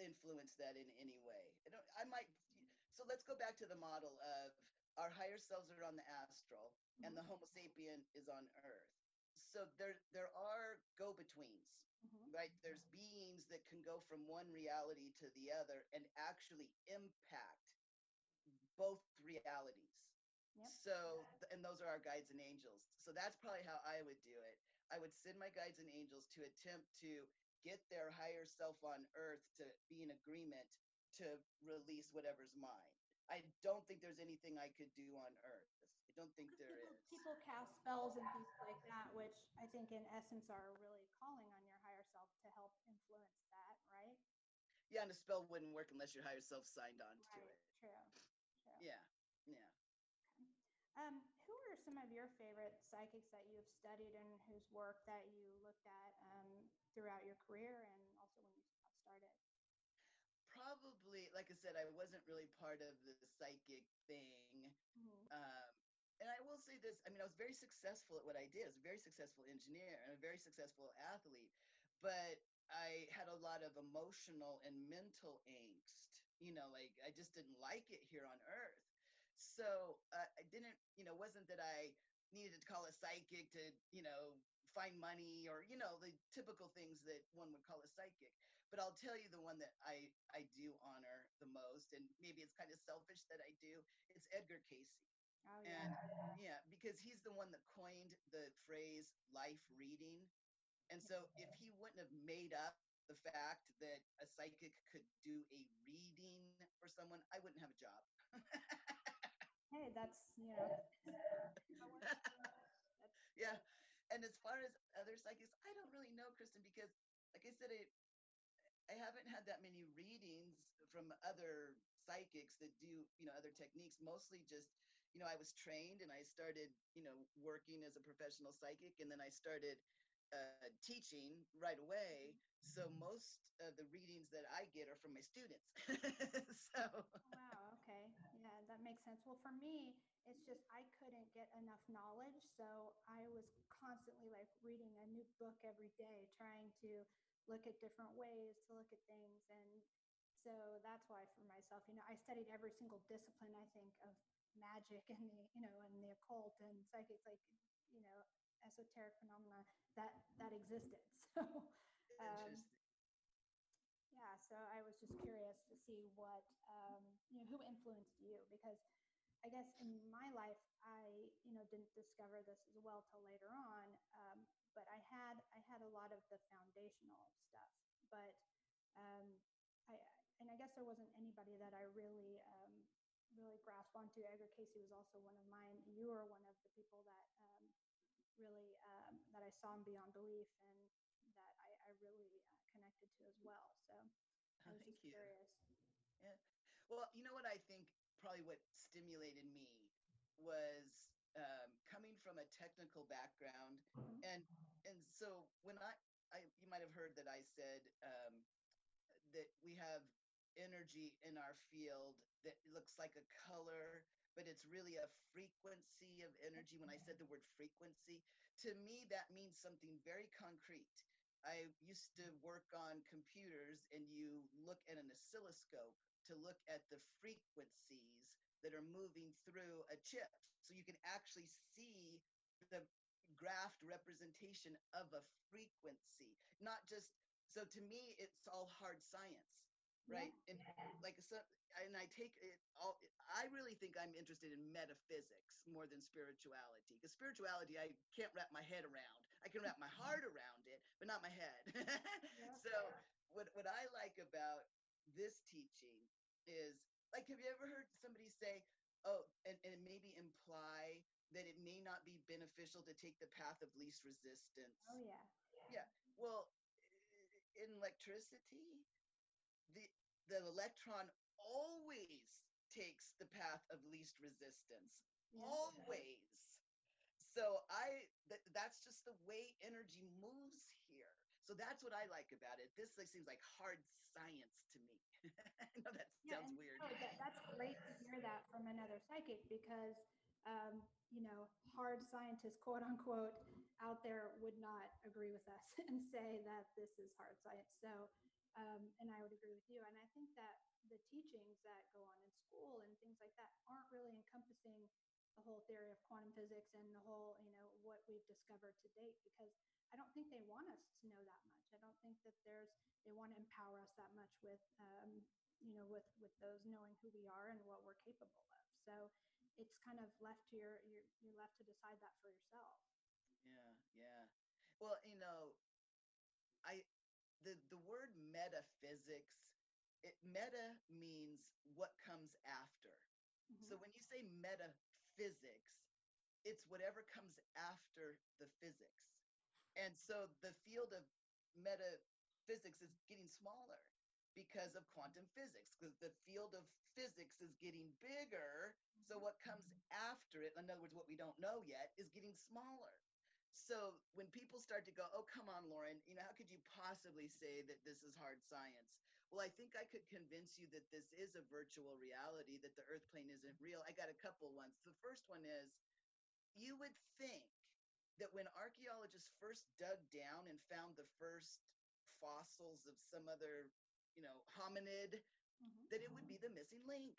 C: influence that in any way. I don't. I might. So let's go back to the model of our higher selves are on the astral, mm-hmm. and the mm-hmm. Homo sapien is on Earth. So there, there are go-betweens, mm-hmm. right? There's beings that can go from one reality to the other and actually impact both realities. Yep. So, and those are our guides and angels. So that's probably how I would do it. I would send my guides and angels to attempt to get their higher self on earth to be in agreement to release whatever's mine. I don't think there's anything I could do on earth. I don't think there
B: people,
C: is.
B: people cast spells and things like that, which I think in essence are really calling on your higher self to help influence that, right?
C: Yeah, and a spell wouldn't work unless your higher self signed on to it.
B: True.
C: Yeah, yeah.
B: Um, who are some of your favorite psychics that you've studied and whose work that you looked at um, throughout your career and also when you started?
C: Probably, like I said, I wasn't really part of the psychic thing.
B: Mhm.
C: Um, and I will say this I mean, I was very successful at what I did. I was a very successful engineer and a very successful athlete, but I had a lot of emotional and mental angst. You know, like I just didn't like it here on earth. So uh, I didn't, you know, wasn't that I needed to call a psychic to, you know, find money or, you know, the typical things that one would call a psychic. But I'll tell you the one that I, I do honor the most, and maybe it's kind of selfish that I do, it's Edgar Cayce.
B: Oh,
C: And
B: yeah.
C: yeah, because he's the one that coined the phrase life reading. And so if he wouldn't have made up the fact that a psychic could do a reading for someone, I wouldn't have a job.
B: Hey, that's, you know, that works for us. That's-
C: yeah. And as far as other psychics, I don't really know, Kristen, because like I said, I, I haven't had that many readings from other psychics that do, you know, other techniques. Mostly just, you know, I was trained and I started, you know, working as a professional psychic, and then I started uh, teaching right away. So most of the readings that I get are from my students. [LAUGHS] so
B: Oh, Wow, okay. Yeah, that makes sense. Well, for me, it's just I couldn't get enough knowledge. So I was constantly like reading a new book every day, trying to look at different ways to look at things. And so that's why for myself, you know, I studied every single discipline, I think, of magic and the, you know, and the occult and psychic, like, you know, esoteric phenomena that that existed. [LAUGHS] So um, yeah, so I was just curious to see what, um, you know, who influenced you because I guess in my life, I, you know, didn't discover this as well till later on. Um, but I had, I had a lot of the foundational stuff, but, um, I, and I guess there wasn't anybody that I really, um, really grasped onto. Edgar Cayce was also one of mine. You were one of the people that, um, really, um, that I saw in Beyond Belief and that I, I really uh, connected to as well. So I
C: Oh,
B: was
C: thank
B: just
C: you.
B: curious.
C: Well, you know what I think probably what stimulated me was um, coming from a technical background,
B: Mhm.
C: and and so when I, I you might have heard that I said um, that we have energy in our field that looks like a color, but it's really a frequency of energy. When I said the word frequency, to me that means something very concrete. I used to work on computers, and you look at an oscilloscope to look at the frequencies that are moving through a chip. So you can actually see the graphed representation of a frequency, not just. So to me, it's all hard science, right? And like so, and I take it all. I really think I'm interested in metaphysics more than spirituality, because spirituality I can't wrap my head around. I can wrap my mm-hmm. heart around it, but not my head. [LAUGHS]
B: Yeah.
C: so what what I like about this teaching is like have you ever heard somebody say oh and, and maybe imply that it may not be beneficial to take the path of least resistance
B: Oh yeah.
C: Yeah. Well in electricity the the electron always takes the path of least resistance.
B: Yeah.
C: always. So i th- that's just the way energy moves here. So that's what i like about it. This like, seems like hard science to me. [LAUGHS] I know that
B: Yeah,
C: sounds weird.
B: so that, that's great to hear that from another psychic because, um, you know, hard scientists, quote unquote, out there would not agree with us [LAUGHS] and say that this is hard science. So, um, and I would agree with you. And I think that the teachings that go on in school and things like that aren't really encompassing the whole theory of quantum physics and the whole, you know, what we've discovered to date because I don't think they want us to know that much. I don't think that there's they want to empower us that much with um, you know with with those knowing who we are and what we're capable of so it's kind of left to your you're, you're left to decide that for yourself
C: yeah yeah well you know i the the word metaphysics it meta means what comes after. So
B: Mhm.
C: when you say metaphysics, it's whatever comes after the physics. And so the field of metaphysics is getting smaller because of quantum physics, because the field of physics is getting bigger. So what comes after it, in other words, what we don't know yet, is getting smaller. So when people start to go, oh, come on, Lauren, you know, how could you possibly say that this is hard science? Well, I think I could convince you that this is a virtual reality, that the earth plane isn't real. I got a couple ones. The first one is you would think that when archaeologists first dug down and found the first fossils of some other, you know, hominid,
B: Mhm.
C: that it would be the missing link.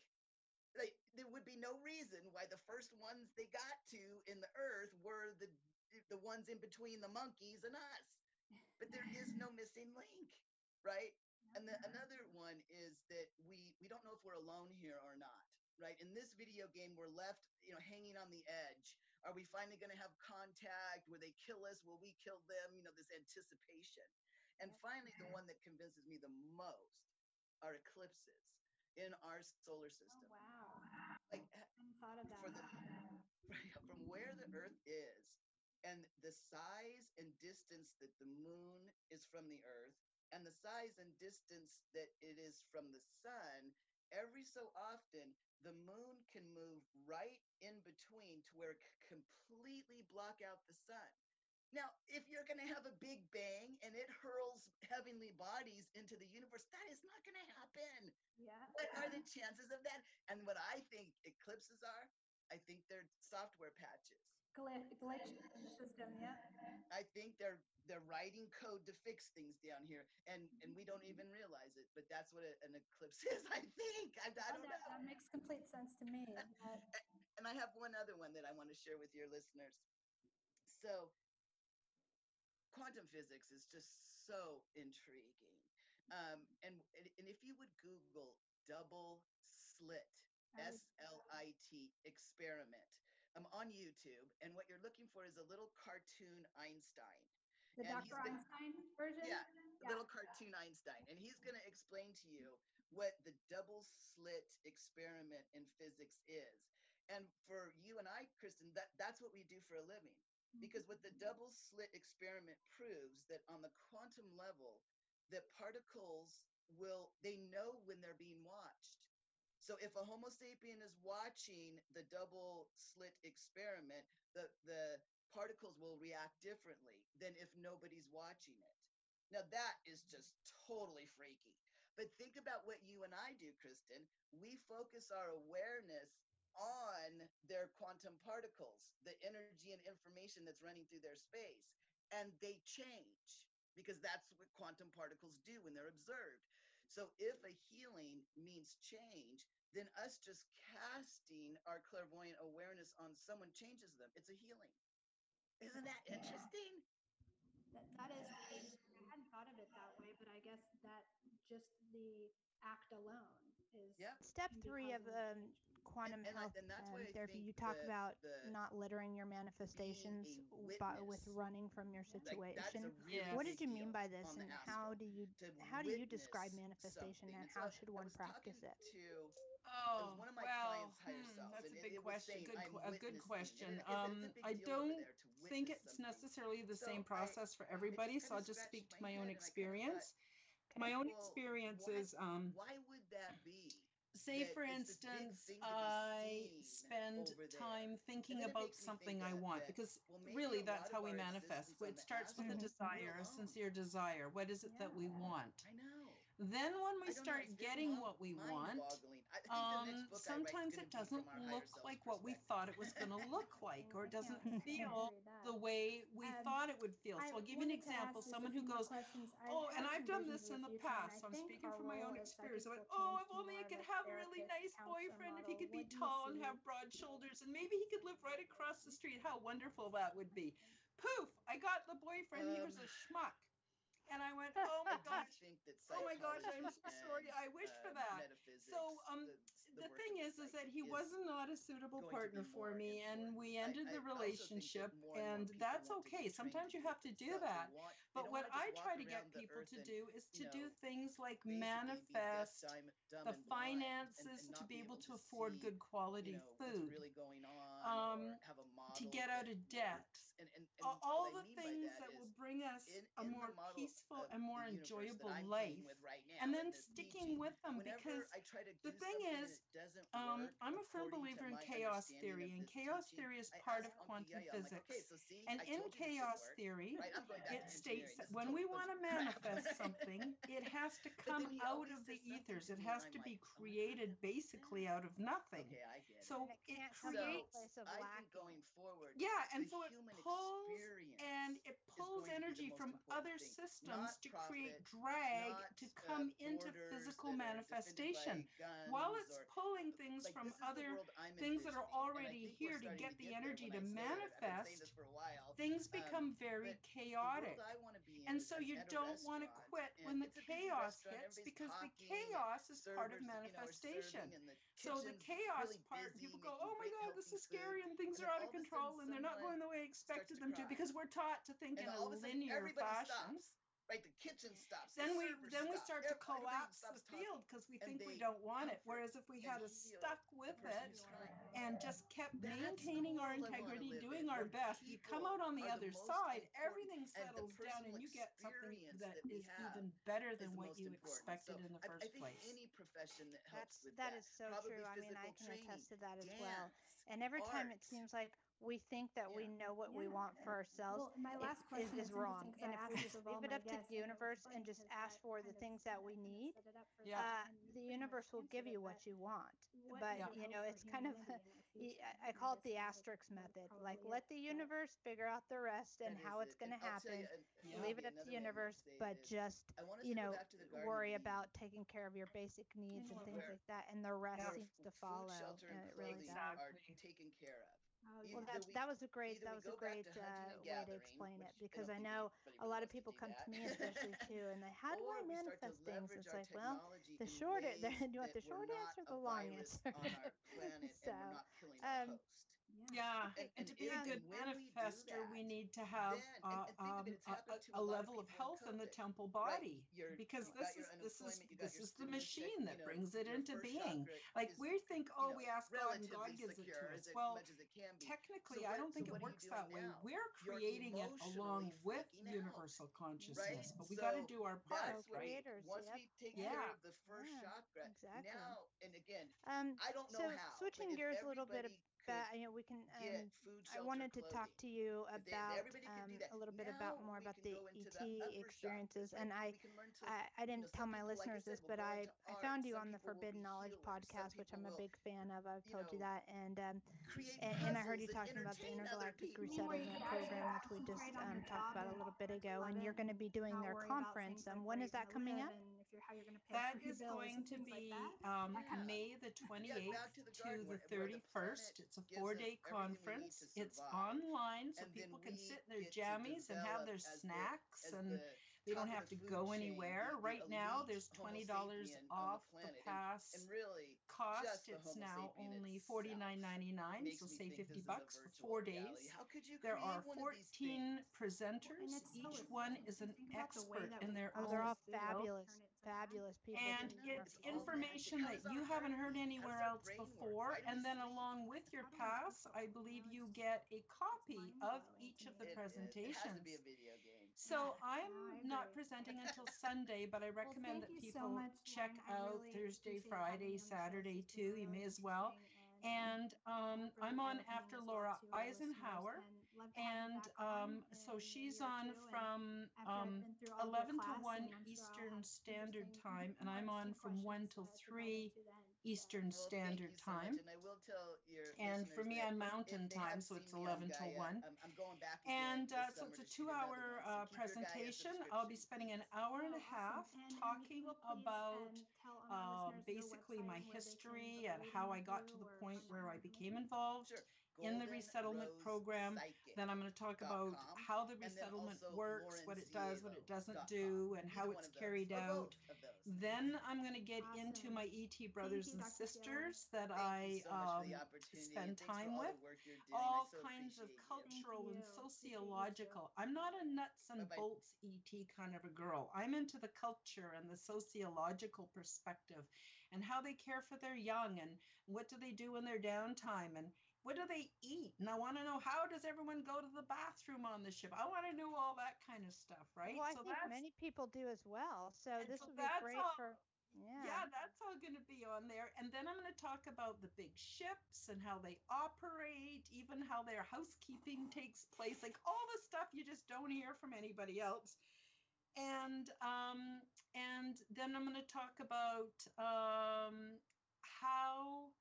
C: Like there would be no reason why the first ones they got to in the earth were the the ones in between the monkeys and us. But there is no missing link, right? And the, another one is that we we don't know if we're alone here or not, right? In this video game, we're left, you know, hanging on the edge. Are we finally going to have contact? Will they kill us? Will we kill them? You know, this anticipation. And finally, the one that convinces me the most are eclipses in our solar
B: Oh,
C: system.
B: wow.
C: Like
B: I thought of that.
C: the [LAUGHS] from where the Earth is and the size and distance that the moon is from the Earth and the size and distance that it is from the sun, every so often the moon can move right in between to where it completely block out the sun. Now, if you're going to have a big bang and it hurls heavenly bodies into the universe, that is not going to happen.
B: Yeah.
C: What are the [LAUGHS] chances of that? And what I think eclipses are, I think they're software patches.
B: Glitch, in the system. Yeah.
C: I think they're they're writing code to fix things down here, and and we don't even realize it. But that's what a, an eclipse [LAUGHS] is. I think. I, I don't know.
B: that, that makes complete sense to me. [LAUGHS]
C: And I have one other one that I want to share with your listeners. So, quantum physics is just so intriguing. Um, and, and if you would Google double slit, S L I T experiment, I'm on YouTube. And what you're looking for is a little cartoon Einstein.
B: The
C: and he's
B: Dr.
C: been-
B: Einstein version?
C: Yeah,
B: Yeah.
C: little cartoon Einstein, and he's going to explain to you what the double slit experiment in physics is. And for you and I, Kristen, that, that's what we do for a living. Mm-hmm. Because what the double slit experiment proves that on the quantum level, that particles will, they know when they're being watched. So if a Homo sapien is watching the double slit experiment, the, the particles will react differently than if nobody's watching it. Now that is just totally freaky. But think about what you and I do, Kristen. We focus our awareness on their quantum particles, the energy and information that's running through their space, and they change because that's what quantum particles do when they're observed. So if a healing means change, then us just casting our clairvoyant awareness on someone changes them. It's a healing. Isn't that interesting?
B: That, that is, really- I hadn't thought of it that way, but I guess that just the act alone is.
C: Yeah.
D: Step three of
B: causing a
D: um, quantum
C: and I-
D: health
C: and that's
D: um,
C: why I
D: therapy,
C: think
D: you talk
C: the-
D: about
C: the
D: not littering your manifestations
C: a
D: w- by, with running from your
B: Like,
C: Like,
D: situation.
C: really
E: Yeah.
D: what did you mean by this, and how do you
C: to
D: how do you describe manifestation,
C: something.
D: and
C: so
D: how should one practice it?
C: To
E: Oh,
C: one of my
E: well,
C: clients'
E: hmm,
C: self,
E: that's
C: and
E: a big question.
C: saying,
E: Good, a good question.
C: and it- it's a- it's a
E: Um, I don't think it's
C: something.
E: necessarily the
C: So
E: same process for
C: I
E: everybody, so I'll just speak to
C: my
E: my own
C: and I thought,
E: experience. My own
C: Well,
E: experience
C: why-
E: is, um,
C: Why would that be?
E: say
C: that
E: for
C: it's this big
E: instance,
C: thing to be
E: I spend time thinking about
C: me think
E: something I want because
C: well,
E: really that's how we manifest. It starts with a desire, a sincere desire. What is it that we want?
C: I know.
E: Then when we
C: don't know,
E: start getting
C: mind-
E: what we want,
C: mind-boggling. I think the next
E: um,
C: book I write is
E: sometimes it doesn't look like what we thought it was going [LAUGHS] to look like, or
B: I
E: doesn't
B: can't-
E: feel the way we
B: Um,
E: thought it would feel. So
B: I
E: I'll give you an example.
B: ask just a
E: Someone who goes, Oh, and I've done this in the
B: you, Fran. I
E: past. So I'm speaking from my own experience. I went, oh, if only I could have a really nice boyfriend, if he could be
B: What do you
E: tall and have broad shoulders, and maybe he could live right across the street. How wonderful that would be. Poof, I got the boyfriend. he was a
C: Um,
E: schmuck. And I went, oh my [LAUGHS] gosh. oh my gosh, I'm so sorry. I wish
C: uh,
E: for
C: that.
E: So um,
C: the, the,
E: the thing is, is that he
C: is
E: was not a suitable partner for me, and,
C: and
E: we ended
C: I,
E: the relationship,
C: and,
E: and that's okay. Sometimes you have to do that.
C: Want,
E: but what I try to get people to do is to do things like manifest the finances to be able to afford good quality food, um, to get out of debt
C: and, and, and
E: all the things
C: that,
E: that will bring us
C: in,
E: a
C: in
E: more peaceful and more enjoyable life
C: right now,
E: and then sticking with them because the thing is um, i'm a firm believer in chaos theory and chaos
C: teaching,
E: theory is part of quantum
C: physics like, okay, so see,
E: and in chaos theory
C: right?
E: it states that when we want to manifest something it has to [LAUGHS] come out of the ethers. it has to be created basically out of nothing. So
D: it
E: creates
C: going forward
E: yeah and so it pulls and it pulls energy from other
C: thing.
E: systems
C: not
E: to
C: profit,
E: create
C: drag
E: to come into physical manifestation. While it's pulling things
C: like,
E: from other things that are already here to get the energy to manifest
C: while,
E: things become very chaotic. And so you don't want to quit when the chaos hits because the chaos is part of manifestation. so the chaos part people go oh my god this is scary and things are out of control and they're not going the way expected
C: expected
E: them to because we're taught to think
C: and
E: in a linear fashion.
C: Stops right? The kitchen stops.
E: Then the
C: we
E: then we start to collapse the field because we think we don't want it. Whereas if we had stuck with it and just kept maintaining our integrity, doing our best, you come out on the other side, everything settles down, and you get something that,
C: that
E: is even better than what you
C: important.
E: expected
C: so
E: in the
C: first I, I
E: place.
C: Any profession that helps
D: That's,
C: with
D: that,
C: that
D: is so true. I mean, I can attest to that as well. And every time it seems like we think that
C: yeah.
D: we know what
B: yeah.
D: we want for ourselves.
B: Well, my last
D: it,
B: question
D: is,
B: is
D: wrong. And if we just leave it up to the universe and just ask for the things that we need,
E: yeah.
D: Uh, the universe will give you what you want. But, you know, it's kind of,
B: a, [LAUGHS]
D: I call it the asterisk method. Like, let the universe figure out the rest and how it's going to happen. Leave it up to the universe, but just, you know, worry about taking care of your basic needs and things like that. And the rest seems to follow.
C: Shelter, and
D: really
C: are taken care of.
B: Oh,
D: well, that,
C: we,
D: that was a great that was a great uh, way to explain it because I know a lot of people come to,
C: to
D: me especially too, and they how do I manifest things? It's like well, the
C: shorter, [LAUGHS]
D: the, you want the short answer, the long answer. [LAUGHS] so, um,
E: yeah,
C: and,
E: and,
C: and
E: to be a good manifester, we,
C: we,
E: need to have
C: then,
E: uh, um, a, a, level of health in the temple body
C: right?
E: because this is this is this is the machine that you
C: know,
E: brings it into being. Like
C: is,
E: we think, oh, you
C: know,
E: we ask God and God gives it to us. Well, technically,
C: so
E: I don't think
C: so
E: it works that way. We're creating it along with universal consciousness, but we got to do our part, right?
C: Once we take care of the first chakra, now and again,
D: um,
C: I don't know how.
D: Switching gears a little bit
C: back.
D: You know, we can. Um,
C: food,
D: I wanted to talk to you about um, a little bit
C: now
D: about more about the ET experiences,
C: shop,
D: and I,
C: to,
D: I, didn't you
C: know,
D: tell my
C: people,
D: listeners like
C: said,
D: this, but I, I found you on the Forbidden Knowledge podcast, which I'm a big fan of. I've told you that, and um, and, I heard you talking about the intergalactic resettlement program, which we just um, talked about a little bit ago, and you're going to be doing their conference. And when is that coming up?
E: if you're how you're going to pay that is going to be like
C: um,
E: may the [LAUGHS] 28th
C: yeah, to the,
E: to the 31st
C: the
E: it's a
C: four-day
E: conference. It's online so
C: and
E: people can sit in their jammies and have their snacks
C: the,
E: and they don't have to go anywhere. right now there's $20
C: off the,
E: the
C: pass and, and really
E: cost. it's now only
C: $49.99
E: so say 50 bucks for four days. There are 14 presenters. Each one is an expert in their
D: they're all fabulous fabulous people.
E: And it's information that you haven't heard anywhere else before. And then along with your pass, I believe
B: you
E: get a copy of each of the presentations.
C: It has to be a video game. [LAUGHS]
E: So I'm not presenting until [LAUGHS] Sunday, but I recommend that people check out Thursday, Friday, Saturday too. You may as well. And um, I'm on after Laura Eisenhower
B: and love to have you
E: And
B: back on
E: um, so
B: a
E: she's
B: year or
E: on
B: two,
E: from
B: after I've
E: um,
B: been through all of your
E: 11 to
B: class,
E: 1
B: and I'm sure I'll
E: Eastern Standard
B: interesting
E: Time, and I'm
B: more
E: on from 1 till
B: uh, to
E: 3
B: relate to then. So-
E: Eastern
C: Well, thank
E: Standard
C: so much,
E: Time.
C: And I will tell your
E: And for
C: listeners
E: me,
C: that
E: I'm
C: if
E: Mountain
C: they
E: Time,
C: have
E: so it's
C: me on
E: 11 till
C: Gaia,
E: 1.
C: I'm, I'm going back again
E: And uh, so
C: summer
E: it's a
C: to shoot another
E: two-hour
C: one. So
E: uh,
C: keep your Gaia
E: presentation. I'll be
C: subscription.
E: spending an hour and a half
B: awesome. And- and if
E: talking
B: you will please,
E: about
B: um, tell our
E: uh, basically my
B: and where they can
E: history and how I got to the point where I became involved.
C: Sure.
E: In the resettlement program. Then I'm going to talk about
C: com,
E: how the resettlement works, what it does, what it doesn't do, and how it's
C: one of those,
E: carried out.
C: both of those.
E: Then I'm going to get into my ET brothers and
B: Dr.
E: sisters that
C: Thank
E: I
C: you so much for the
E: um, spend
C: and thanks for
E: time with.
C: work you're doing. I
E: all
C: so
E: kinds of cultural and
B: you. Appreciate you too.
E: sociological. I'm not a nuts and
C: Bye-bye.
E: bolts ET kind of a girl. I'm into the culture and the sociological perspective and how they care for their young and what do they do in their downtime and what do they eat? And I want to know how does everyone go to the bathroom on the ship? I want to know all that kind of stuff, right?
D: Well, I
E: so
D: think
E: that's
D: many people do as well. So this
E: so
D: would be great
E: all-
D: for yeah.
E: yeah, that's all going to be on there. And then I'm going to talk about the big ships and how they operate, even how their housekeeping takes place, like all the stuff you just don't hear from anybody else. And um, and then I'm going to talk about um, how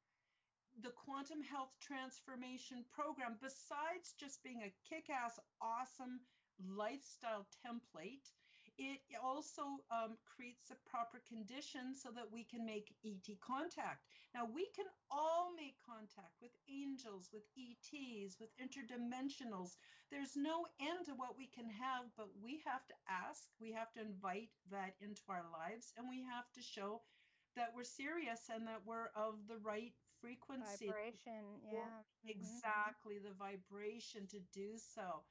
E: the quantum health transformation program, besides just being a kick-ass, awesome lifestyle template, it also um, creates the proper conditions so that we can make ET contact. Now, we can all make contact with angels, with ETs, with interdimensionals. There's no end to what we can have, but we have to ask, we have to invite that into our lives, and we have to show that we're serious and that we're of the right frequency.
D: vibration. Yeah. mhm.
E: Exactly, the vibration to do so.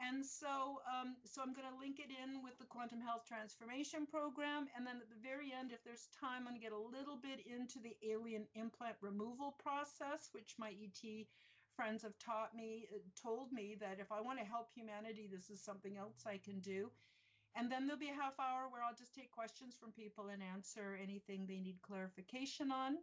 E: And so, um, so I'm going to link it in with the Quantum Health Transformation Program. And then at the very end, if there's time, I'm going to get a little bit into the alien implant removal process, which my ET friends have taught me, uh, told me that if I want to help humanity, this is something else I can do. And then there'll be a half hour where I'll just take questions from people and answer anything they need clarification on.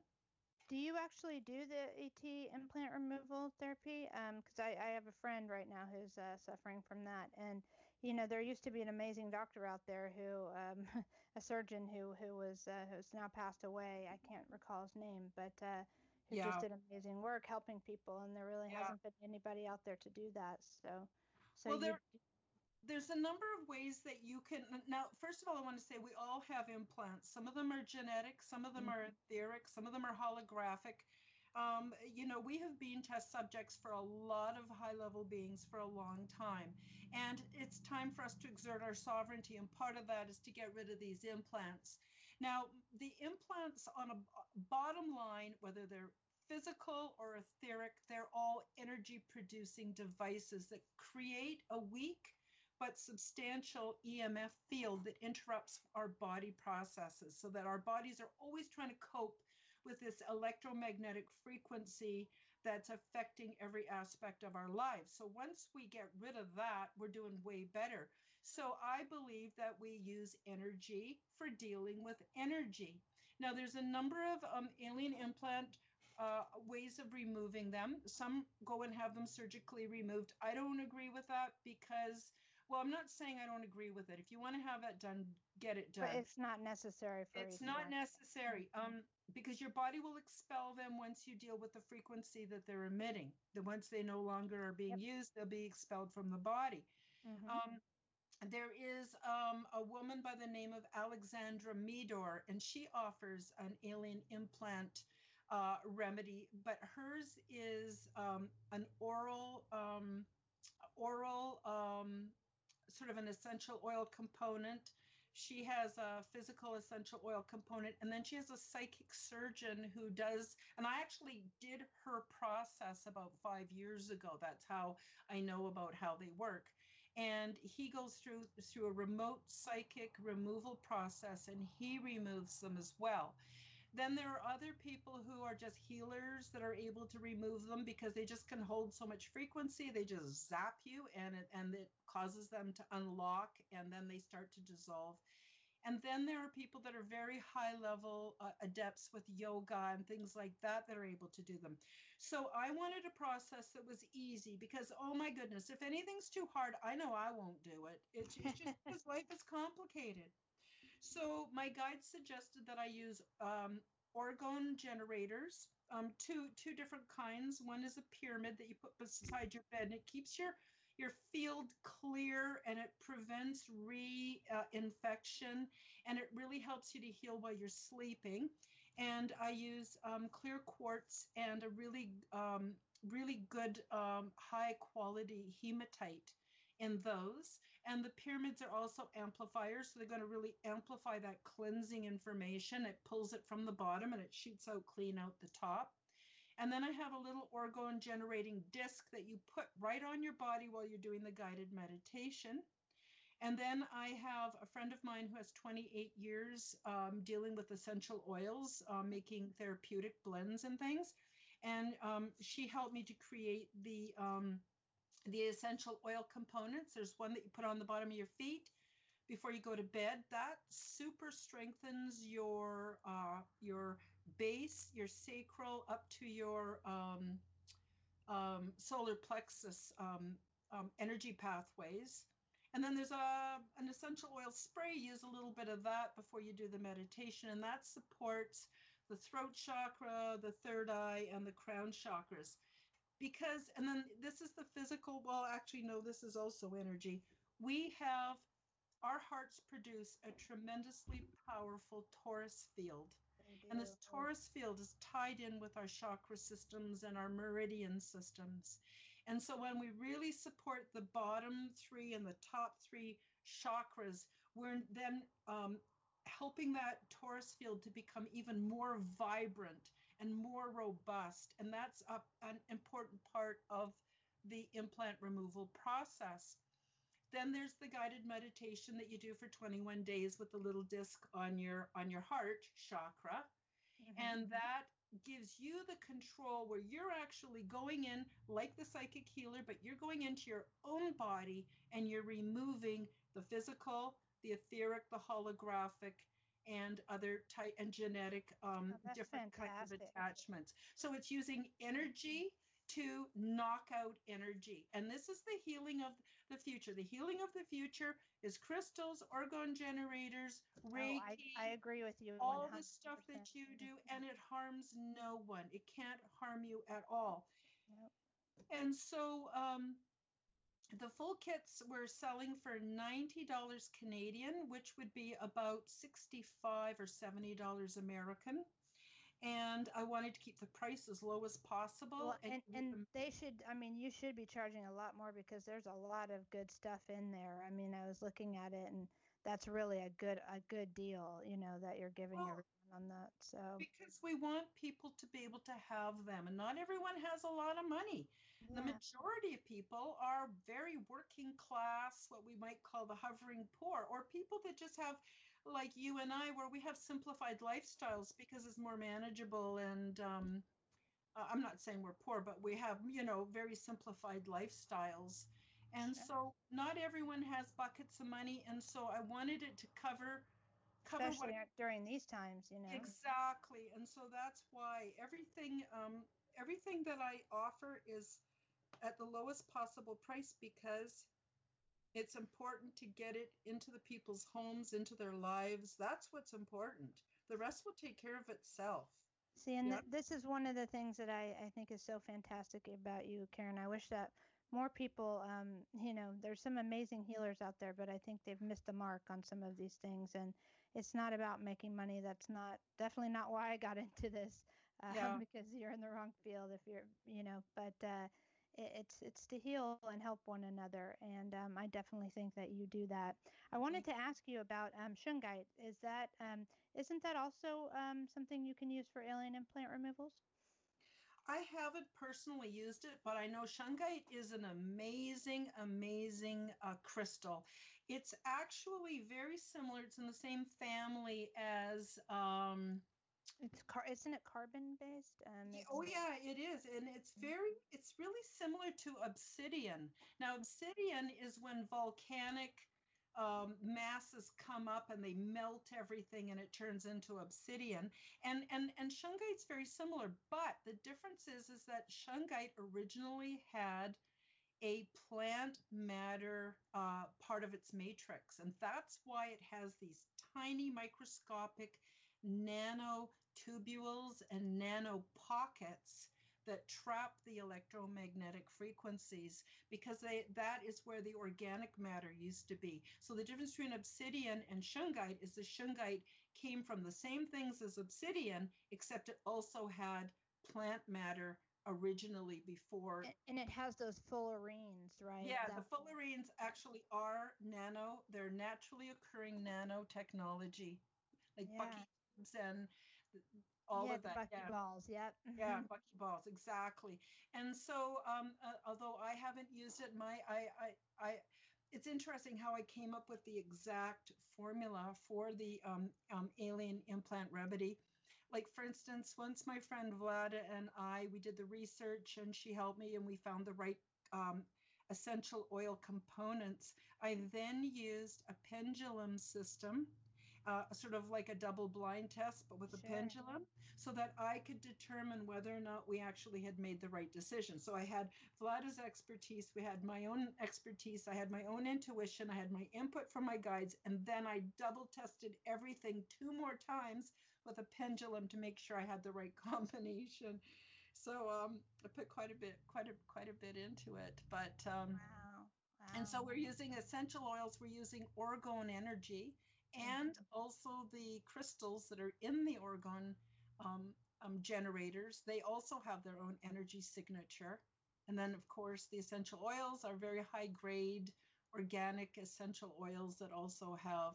D: Do you actually do the ET implant removal therapy? Because I, I have a friend right now who's uh, suffering from that, and you know there used to be an amazing doctor out there who, um, [LAUGHS] a surgeon who who was uh, who's now passed away. I can't recall his name, but uh, who
E: Yeah.
D: just did amazing work helping people, and there really
E: Yeah.
D: hasn't been anybody out there to do that. So, so
E: Well,
D: you,
E: there- there's a number of ways that you can now first of all i want to say we all have implants. Some of them are genetic some of them are etheric some of them are holographic. Um, you know we have been test subjects for a lot of high level beings for a long time and it's time for us to exert our sovereignty and part of that is to get rid of these implants. Now the implants on a bottom line whether they're physical or etheric they're all energy producing devices that create a weak but substantial EMF field that interrupts our body processes so that our bodies are always trying to cope with this electromagnetic frequency that's affecting every aspect of our lives. So once we get rid of that, we're doing way better. So I believe that we use energy for dealing with energy. Now, there's a number of um, alien implant uh, ways of removing them. Some go and have them surgically removed. I don't agree with that because well, I'm not saying I don't agree with it. If you want to have that done, get it done.
D: but it's not necessary for.
E: It.
D: It's
E: not necessary um, because your body will expel them once you deal with the frequency that they're emitting. The once they no longer are being used, they'll be expelled from the body.
D: Mhm.
E: Um, there is um, a woman by the name of Alexandra Meadors, and she offers an alien implant uh, remedy, but hers is um, an oral, um, oral, um, sort of an essential oil component. She has a physical essential oil component, and then she has a psychic surgeon who does. And I actually did her process about five years ago. That's how I know about how they work and he goes through through a remote psychic removal process and he removes them as well then there are other people who are just healers that are able to remove them because they just can hold so much frequency they just zap you and it and it causes them to unlock and then they start to dissolve and then there are people that are very high level uh, adepts with yoga and things like that that are able to do them. So I wanted a process that was easy because, oh my goodness, if anything's too hard, I know I won't do it. It's, it's just [LAUGHS] because life is complicated. So my guide suggested that I use um, orgone generators, um, two two different kinds. One is a pyramid that you put beside your bed, and it keeps your your field clear and it prevents reinfection and it really helps you to heal while you're sleeping. and I use um, clear quartz and a really, um, really good um, high quality hematite in those. And the pyramids are also amplifiers, so they're going to really amplify that cleansing information. It pulls it from the bottom and it shoots out clean out the top. And then I have a little orgone generating disc that you put right on your body while you're doing the guided meditation. And then I have a friend of mine who has 28 years um, dealing with essential oils, uh, making therapeutic blends and things. And um, she helped me to create the um, the essential oil components. There's one that you put on the bottom of your feet before you go to bed. That super strengthens your uh, your base, your sacral, up to your um, um, solar plexus um, um, energy pathways. And then there's a an essential oil spray. Use a little bit of that before you do the meditation, and that supports the throat chakra, the third eye, and the crown chakras. Because, and then this is the physical. Well, actually, no, this is also energy. We have our hearts produce a tremendously powerful torus field. And this torus field is tied in with our chakra systems and our meridian systems. And so when we really support the bottom three and the top three chakras, we're then um, helping that torus field to become even more vibrant and more robust. And that's a, an important part of the implant removal process. Then there's the guided meditation that you do for 21 days with the little disc on your on your heart chakra. Mm-hmm. And that gives you the control where you're actually going in like the psychic healer, but you're going into your own body and you're removing the physical, the etheric, the holographic, and other type and genetic um,
B: Oh,
E: different kinds of attachments. So it's using energy to knock out energy. And this is the healing of the future. The healing of the future is crystals, orgone generators,
B: Oh,
E: Reiki,
B: I, I agree with you.
E: all the stuff that you do, and it harms no one. It can't harm you at all.
B: Yep.
E: And so um, the full kits were selling for $90 Canadian, which would be about 65 or $70 American. And I wanted to keep the price as low as possible.
B: Well, and,
E: keep
B: and
E: um,
B: they should, I mean, you should be charging a lot more because there's a lot of good stuff in there. I mean, I was looking at it and that's really a good, a good deal, you know, that you're giving
E: Well,
B: everyone on that. So,
E: because we want people to be able to have them, and not everyone has a lot of money. The majority of people are very working class, what we might call the hovering poor, or people that just have, like you and I, where we have simplified lifestyles because it's more manageable. And um, uh, I'm not saying we're poor, but we have, you know, very simplified lifestyles. And
B: Sure.
E: so not everyone has buckets of money. And so I wanted it to cover cover what
B: during these times, you know.
E: Exactly. And so that's why everything um, everything that I offer is at the lowest possible price because it's important to get it into the people's homes, into their lives. That's what's important. The rest will take care of itself.
B: See, and
E: Yeah.
B: th- this is one of the things that I, I think is so fantastic about you, Karen. I wish that more people, um, you know, there's some amazing healers out there, but I think they've missed the mark on some of these things. And it's not about making money. That's not definitely not why I got [LAUGHS] into this, uh,
E: Yeah.
B: because you're in the wrong field if you're, you know, but uh, it's it's to heal and help one another. And um, I definitely think that you do that. I wanted to ask you about um, shungite. Is that um, isn't that also um, something you can use for alien implant removals?
E: I haven't personally used it, but I know shungite is an amazing, amazing uh, crystal. It's actually very similar. It's in the same family as um,
B: It's car, isn't it carbon based? Um,
E: Oh yeah, it is, and it's very, it's really similar to obsidian. Now, obsidian is when volcanic um, masses come up and they melt everything, and it turns into obsidian. And and and shungite's very similar, but the difference is is that shungite originally had a plant matter uh, part of its matrix, and that's why it has these tiny microscopic nanotubules and nano pockets that trap the electromagnetic frequencies because they that is where the organic matter used to be. So the difference between obsidian and shungite is the shungite came from the same things as obsidian, except it also had plant matter originally before.
D: And it has those fullerenes, right?
E: Yeah, the fullerenes actually are nano, they're naturally occurring nanotechnology, like
D: Yeah.
E: bucky and all
D: yeah,
E: of that.
D: bucky
E: yeah.
D: balls. Yep.
E: Yeah,
D: mhm.
E: bucky balls, exactly. And so, um, uh, although I haven't used it, my I, I I it's interesting how I came up with the exact formula for the um, um, alien implant remedy. Like for instance, once my friend Vlada and I we did the research and she helped me and we found the right um, essential oil components. I then used a pendulum system. Uh, sort of like a double blind test, but with a pendulum so that I could determine whether or not we actually had made the right decision. So I had Vlada's expertise, we had my own expertise, I had my own intuition, I had my input from my guides, and then I double tested everything two more times with a pendulum to make sure I had the right [LAUGHS] combination. So um, I put quite a bit, quite a quite a bit into it. But um,
D: Wow.
E: and so we're using essential oils, we're using orgone energy and also the crystals that are in the orgone um, um, generators. They also have their own energy signature. And then, of course, the essential oils are very high grade organic essential oils that also have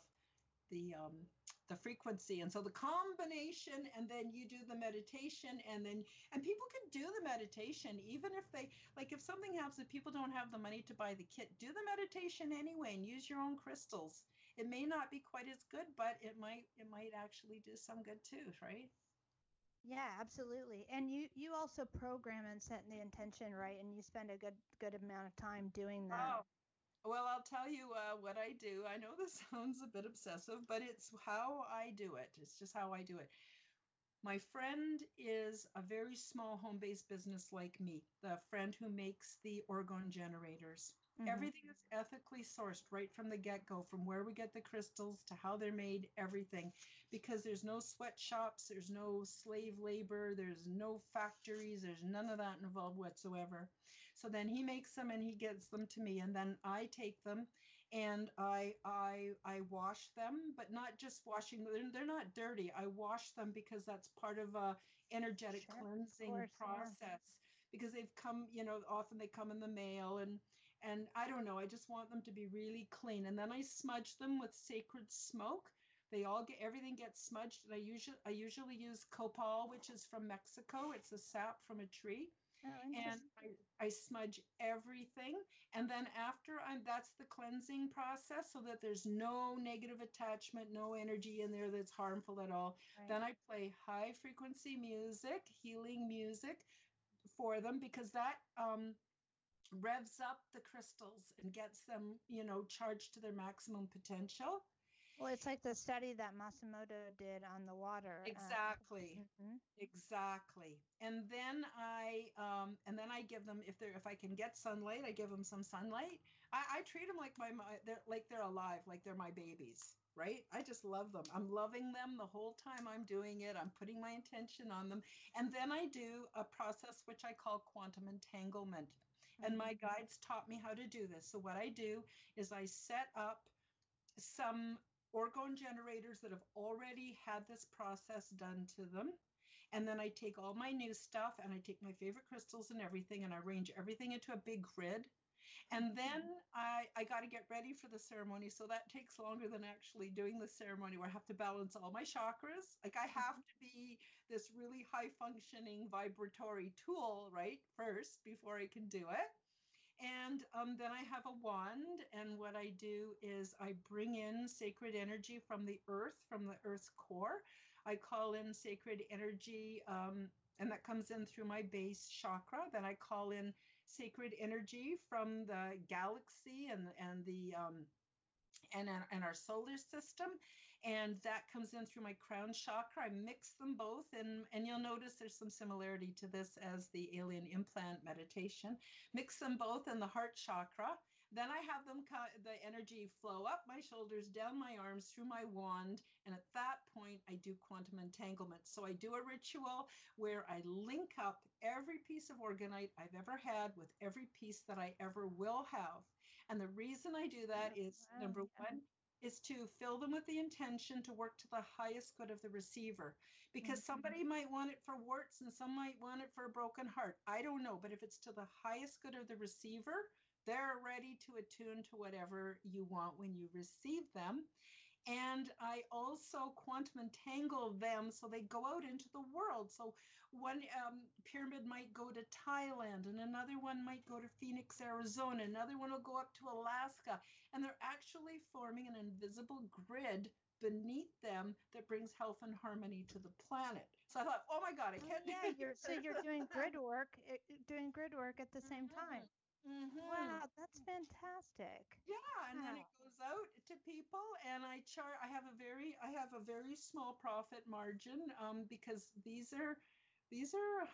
E: the um, the frequency and so the combination and then you do the meditation and then and people can do the meditation even if they like if something happens that people don't have the money to buy the kit do the meditation anyway and use your own crystals it may not be quite as good but it might it might actually do some good too right
D: Yeah, absolutely. And you you also program and set the intention, right? And you spend a good good amount of time doing that.
E: Oh, well, I'll tell you uh, what I do. I know this [LAUGHS] sounds a bit obsessive, but it's how I do it. It's just how I do it. My friend is a very small home based business like me, the friend who makes the orgone generators.
D: Mhm.
E: Everything is ethically sourced right from the get go, from where we get the crystals to how they're made, everything. Because there's no sweatshops, there's no slave labor, there's no factories, there's none of that involved whatsoever. So then he makes them and he gets them to me, and then I take them and I I I wash them, but not just washing them. They're, not dirty. I wash them because that's part of a energetic
D: Sure,
E: cleansing
D: course, yeah.
E: process. Because they've come, you know, often they come in the mail and and I don't know. I just want them to be really clean, and then I smudge them with sacred smoke. They all get everything gets smudged, and I usually I usually use copal, which is from Mexico. It's a sap from a tree
D: Oh,
E: and. I, I smudge everything and then after i'm that's the cleansing process so that there's no negative attachment no energy in there that's harmful at all
D: Right.
E: then i play high frequency music healing music for them because that um, revs up the crystals and gets them you know charged to their maximum potential
D: Well, it's like the study that Masaru Emoto did on the water. uh,
E: exactly
D: mhm.
E: Exactly. And then I um and then I give them if they're if I can get sunlight, I give them some sunlight. I, I treat them like my, my they're like they're alive, like they're my babies, right? I just love them. I'm loving them the whole time I'm doing it. I'm putting my intention on them. And then I do a process which I call quantum entanglement. And my mm-hmm. guides taught me how to do this. So what I do is I set up some orgone generators that have already had this process done to them. And then I take all my new stuff and I take my favorite crystals and everything and I arrange everything into a big grid. And then I, I got to get ready for the ceremony. So that takes longer than actually doing the ceremony where I have to balance all my chakras. Like I have to be this really high functioning vibratory tool, right? First, before I can do it. And um, then I have a wand, and what I do is I bring in sacred energy from the earth, from the earth's core. I call in sacred energy, um, and that comes in through my base chakra. Then I call in sacred energy from the galaxy and and the um, and and our solar system, and that comes in through my crown chakra. I mix them both, and and you'll notice there's some similarity to this as the alien implant meditation. Mix them both in the heart chakra. Then I have them cut the energy flow up my shoulders, down my arms, through my wand, and at that point I do quantum entanglement. So I do a ritual where I link up every piece of orgonite I've ever had with every piece that I ever will have. And the reason I do that is number one, is to fill them with the intention to work to the highest good of the receiver because
D: Mhm.
E: somebody might want it for warts and some might want it for a broken heart i don't know but if it's to the highest good of the receiver they're ready to attune to whatever you want when you receive them and I also quantum entangle them so they go out into the world. So one um, pyramid might go to Thailand, and another one might go to Phoenix, Arizona. Another one will go up to Alaska, and they're actually forming an invisible grid beneath them that brings health and harmony to the planet. So I thought, oh my God, I
D: Oh,
E: can't.
D: yeah, [LAUGHS] you're so you're doing grid work, eh, doing grid work at the same
E: Mhm.
D: time.
E: Mhm.
D: Wow, that's fantastic.
E: Yeah, and then it goes out to people, and I chart. I have a very, I have a very small profit margin, um, because these are, these are,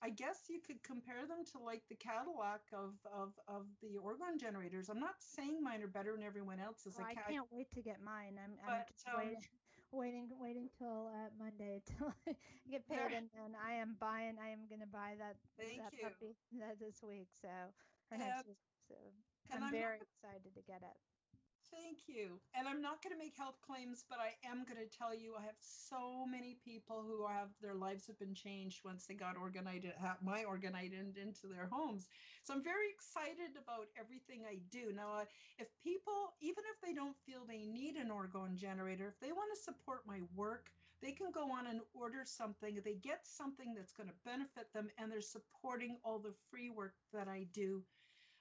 E: I guess you could compare them to like the Cadillac of of of the orgone generators. I'm not saying mine are better than everyone else's.
D: I
E: ca-
D: can't wait to get mine. I'm, I'm just
E: um,
D: waiting, [LAUGHS] waiting, waiting till uh, Monday [LAUGHS] till I get paid, [LAUGHS] and then I am buying. I am going to buy that
E: Thank
D: that
E: you.
D: puppy that this week. So or
E: And-
D: next week. So I'm
E: I'm
D: very
E: gonna-
D: excited to get it.
E: Thank you. And I'm not going to make health claims, but I am going to tell you I have so many people who have their lives have been changed once they got orgonite, my orgonite into their homes. So I'm very excited about everything I do. Now, if people, even if they don't feel they need an orgone generator, if they want to support my work, they can go on and order something. They get something that's going to benefit them, and they're supporting all the free work that I do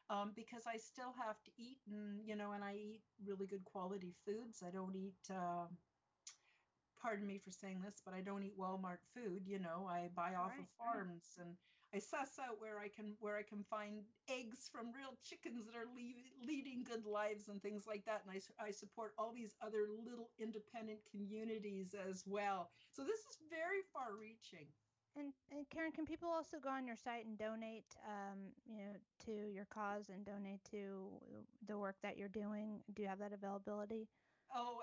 E: um, because I still have to eat, and you know, and I eat really good quality foods. I don't eat. Uh, pardon me for saying this, but I don't eat Walmart food. You know, I buy off
D: Right,
E: of
D: right.
E: farms, and I suss out where I can where I can find eggs from real chickens that are le- leading good lives and things like that. And I, I support all these other little independent communities as well. So this is very far-reaching.
D: And, and Karen, can people also go on your site and donate, um, you know, to your cause and donate to the work that you're doing? Do you have that availability?
E: Oh,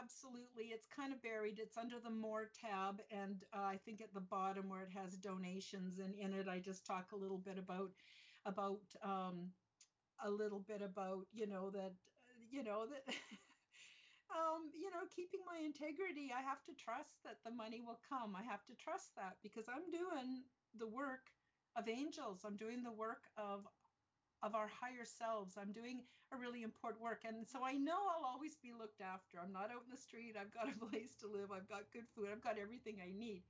E: absolutely. It's kind of buried. It's under the More tab, and uh, I think at the bottom where it has donations, and in it, I just talk a little bit about about um, a little bit about you know that you know that. [LAUGHS] Um, you know, keeping my integrity, I have to trust that the money will come. I have to trust that because I'm doing the work of angels. I'm doing the work of of our higher selves. I'm doing a really important work. And so I know I'll always be looked after. I'm not out in the street. I've got a [LAUGHS] place to live. I've got good food. I've got everything I need.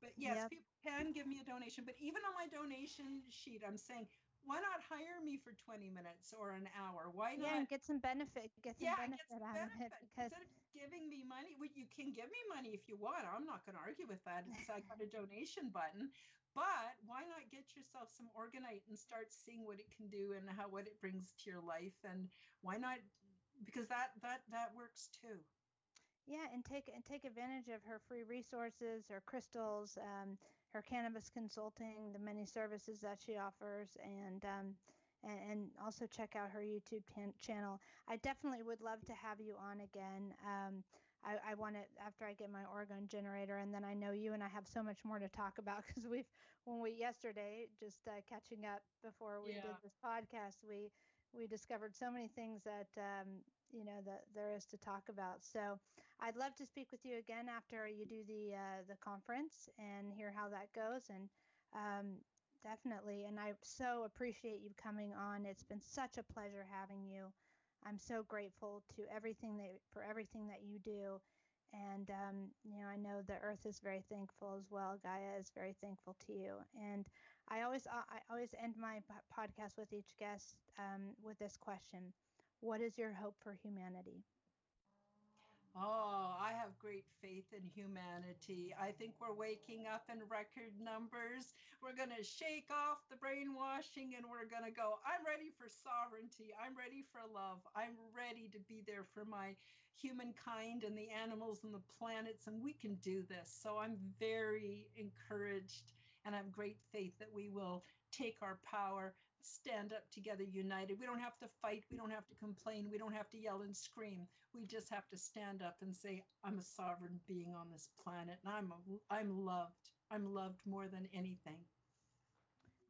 E: But yes,
D: Yep.
E: people can give me a donation. But even on my donation sheet, I'm saying, why not hire me for 20 minutes or an hour? Why not?
D: Yeah, and get some benefit, get some
E: yeah,
D: benefit
E: get some
D: out of it because
E: Instead of giving me money, well, you can give me money if you want. I'm not going to argue with that. It's I got [LAUGHS] a donation button, but why not get yourself some Orgonite and start seeing what it can do and how what it brings to your life, and why not? Because that that that works too.
D: Yeah, and take and take advantage of her free resources, or crystals, um, her cannabis consulting, the many services that she offers, and um, and, also check out her YouTube tan- channel. I definitely would love to have you on again. Um, I, I want it after I get my orgone generator, and then I know you and I have so much more to talk about because we've when we yesterday just uh, catching up before we did this podcast, we we discovered so many things that um, you know that there is to talk about. So I'd love to speak with you again after you do the uh, the conference and hear how that goes. And um, definitely, and I so appreciate you coming on. It's been such a pleasure having you. I'm so grateful to everything that for everything that you do. And um, you know, I know the Earth is very thankful as well. Gaia is very thankful to you. And I always, I always end my podcast with each guest um, with this question: What is your hope for humanity?
E: Oh, I have great faith in humanity. I think we're waking up in record numbers. We're going to shake off the brainwashing and we're going to go, I'm ready for sovereignty. I'm ready for love. I'm ready to be there for my humankind and the animals and the planets, and we can do this. So I'm very encouraged and I have great faith that we will take our power, stand up together united. We don't have to fight. We don't have to complain. We don't have to yell and scream. We just have to stand up and say, I'm a sovereign being on this planet and I'm, a, I'm loved. I'm loved more than anything.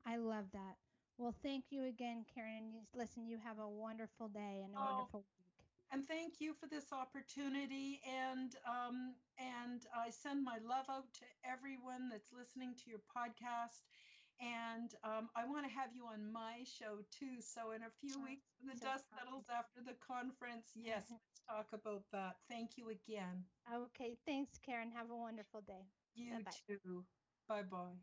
D: I love that. Well, thank you again, Karen. You, listen, you have a wonderful day and a
E: Oh,
D: wonderful week.
E: and thank you for this opportunity. And um, and I send my love out to everyone that's listening to your podcast. And um, I want to have you on my show too. So in a few
B: Oh,
E: weeks, when the
B: so
E: dust settles after the conference, yes, [LAUGHS] let's talk about that. Thank you again.
B: Okay, thanks, Karen. Have a wonderful day.
E: You
B: Bye-bye.
E: too. Bye bye.